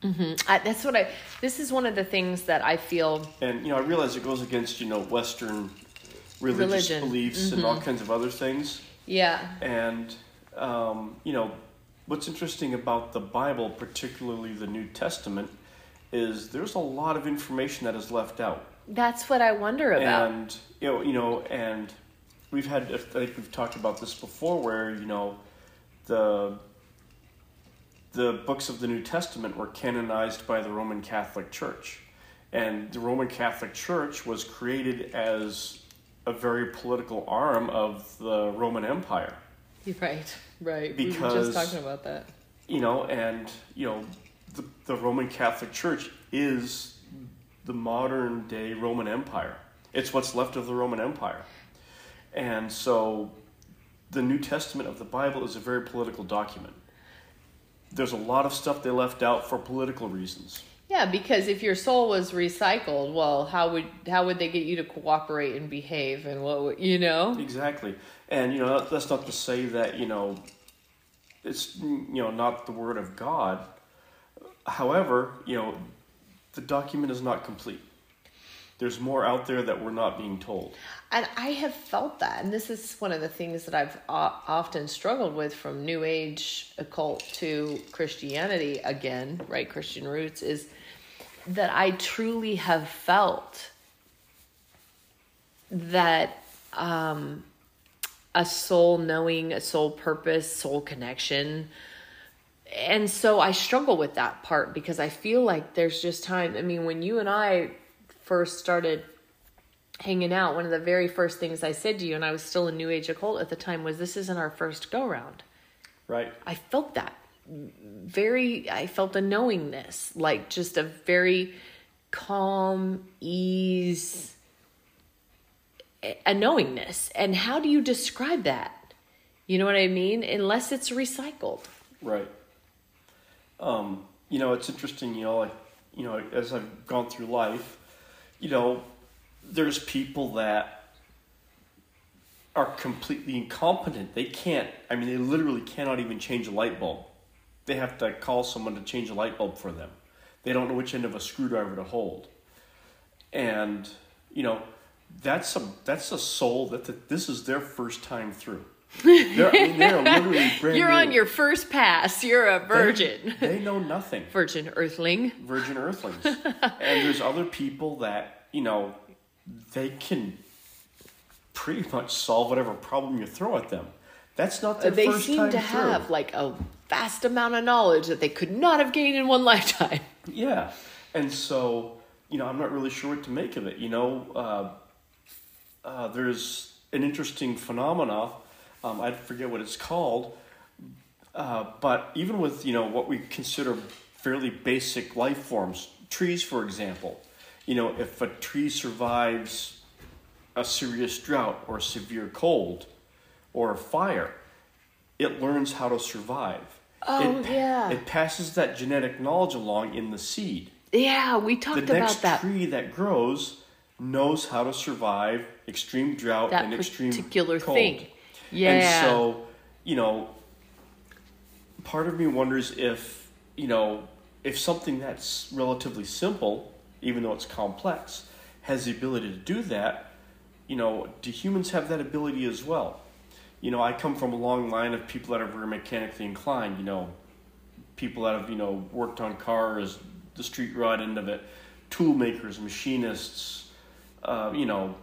I, that's what I. This is one of the things that I feel. And you know, I realize it goes against you know Western religious Religion. beliefs and all kinds of other things. Yeah. And um, you know, what's interesting about the Bible, particularly the New Testament, is there's a lot of information that is left out. That's what I wonder about. And you know, you know, and we've had I think we've talked about this before, where you know, the the books of the New Testament were canonized by the Roman Catholic Church, and the Roman Catholic Church was created as a very political arm of the Roman Empire. Right, right. we were just Because- talking about that. you know, and you know, the, the Roman Catholic Church is the modern day Roman Empire. It's what's left of the Roman Empire, and so the New Testament of the Bible is a very political document. There's a lot of stuff they left out for political reasons. Yeah, because if your soul was recycled, well, how would how would they get you to cooperate and behave, and what would, you know? Exactly, and you know that's not to say that you know it's you know not the word of God. However, you know, the document is not complete. There's more out there that we're not being told. And I have felt that, and this is one of the things that I've often struggled with from New Age occult to Christianity again, right? Christian roots is that I truly have felt that um, a soul knowing, a soul purpose, soul connection. And so I struggle with that part because I feel like there's just time. I mean, when you and I first started hanging out, one of the very first things I said to you, and I was still a New Age occult at the time, was this isn't our first go round. Right. I felt that very, I felt a knowingness, like just a very calm ease, a knowingness. And how do you describe that? You know what I mean? Unless it's recycled. Right. Um, you know, it's interesting, you know, like, you know, as I've gone through life, you know, there's people that are completely incompetent. They can't, I mean, they literally cannot even change a light bulb. They have to call someone to change a light bulb for them. They don't know which end of a screwdriver to hold. And, you know, that's a that's a soul that, that this is their first time through. They're, I mean, they're [laughs] literally brand You're new. on your first pass. You're a virgin. They, they know nothing. virgin earthling. Virgin Earthlings. [laughs] and there's other people that, you know, they can pretty much solve whatever problem you throw at them. That's not their they first seem time to through. have like a vast amount of knowledge that they could not have gained in one [laughs] lifetime. Yeah. And so, you know, I'm not really sure what to make of it. You know, uh, uh, there's an interesting phenomena. Um, I forget what it's called. Uh, but even with, you know, what we consider fairly basic life forms, trees, for example, you know, if a tree survives a serious drought or severe cold or a fire, it learns how to survive. Oh, it, yeah. It passes that genetic knowledge along in the seed. Yeah, we The talked next about that. The next tree that grows knows how to survive extreme drought That and extreme particular cold. thing. Yeah. And so, you know, part of me wonders if, you know, if something that's relatively simple, even though it's complex, has the ability to do that, you know, do humans have that ability as well? You know, I come from a long line of people that are very mechanically inclined, you know, people that have, you know, worked on cars, the street rod end of it, tool makers, machinists, uh, you know,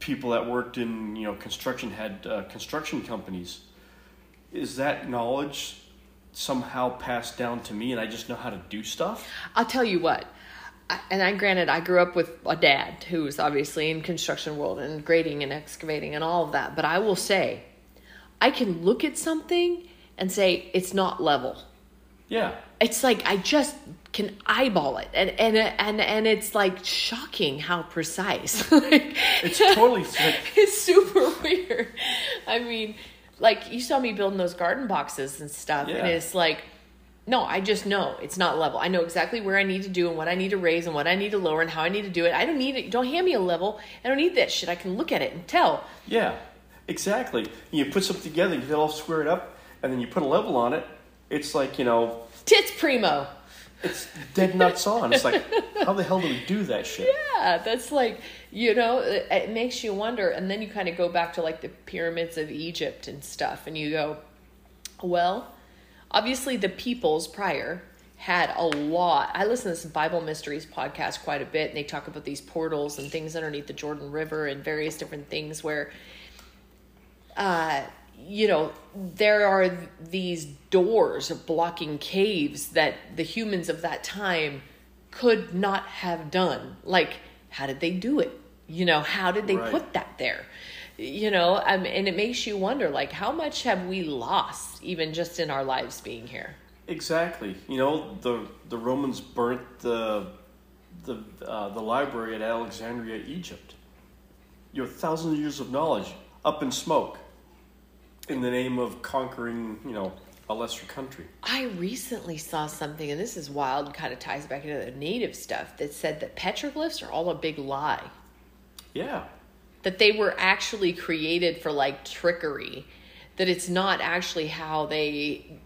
people that worked in, you know, construction had uh, construction companies. Is that knowledge somehow passed down to me and I just know how to do stuff? I'll tell you what. I, and I granted I grew up with a dad who was obviously in construction world and grading and excavating and all of that. But I will say, I can look at something and say it's not level. Yeah. It's like I just can eyeball it, and and and and it's like shocking how precise. [laughs] like, It's totally [laughs] like, it's super weird. I mean, like you saw me building those garden boxes and stuff, and it's like, no, I just know it's not level. I know exactly where I need to do and what I need to raise and what I need to lower and how I need to do it. I don't need it. Don't hand me a level. I don't need that shit. I can look at it and tell. yeah, exactly. You put something together, you get it all squared up, and then you put a level on it. It's like, you know, Tits primo. it's dead nuts on. It's like, how the hell do we do that shit? Yeah, that's like you know, it, it makes you wonder, and then you kind of go back to like the pyramids of Egypt and stuff, and you go, well, obviously the peoples prior had a lot. I listen to this Bible Mysteries podcast quite a bit, and they talk about these portals and things underneath the Jordan River and various different things where, uh, you know, there are these doors of blocking caves that the humans of that time could not have done. Like, how did they do it? You know, how did they Right. put that there? You know, um, and it makes you wonder, like, how much have we lost even just in our lives being here? Exactly. You know, the the Romans burnt the the uh, the library at Alexandria, Egypt. You know, thousands of years of knowledge up in smoke in the name of conquering, you know, a lesser country. I recently saw something, and this is wild, kind of ties back into the native stuff, that said that petroglyphs are all a big lie. Yeah. That they were actually created for like trickery. that it's not actually how they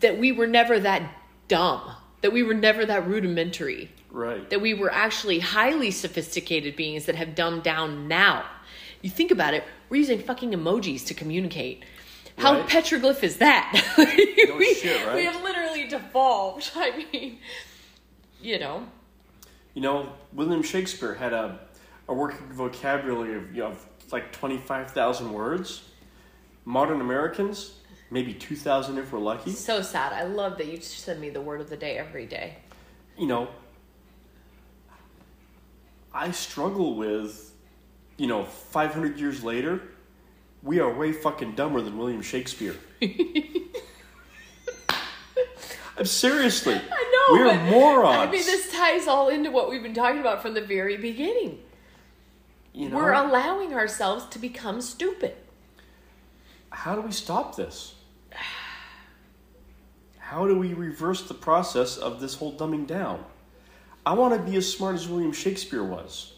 that we were never that dumb that we were never that rudimentary Right. that we were actually highly sophisticated beings that have dumbed down now you think about it we're using fucking emojis to communicate how Right. petroglyph is that [laughs] we, shit, right? we have literally devolved [laughs] i mean you know You know, William Shakespeare had a, a working vocabulary of, you know, of like 25,000 words. Modern Americans, maybe 2,000 if we're lucky. so sad i love that you send me the word of the day every day You know, I struggle with, you know, 500 years later, we are way fucking dumber than William Shakespeare. [laughs] I'm seriously. I know. We are morons. I mean, this ties all into what we've been talking about from the very beginning. you know, We're allowing ourselves to become stupid. how do we stop this? How do we reverse the process of this whole dumbing down? I want to be as smart as William Shakespeare was.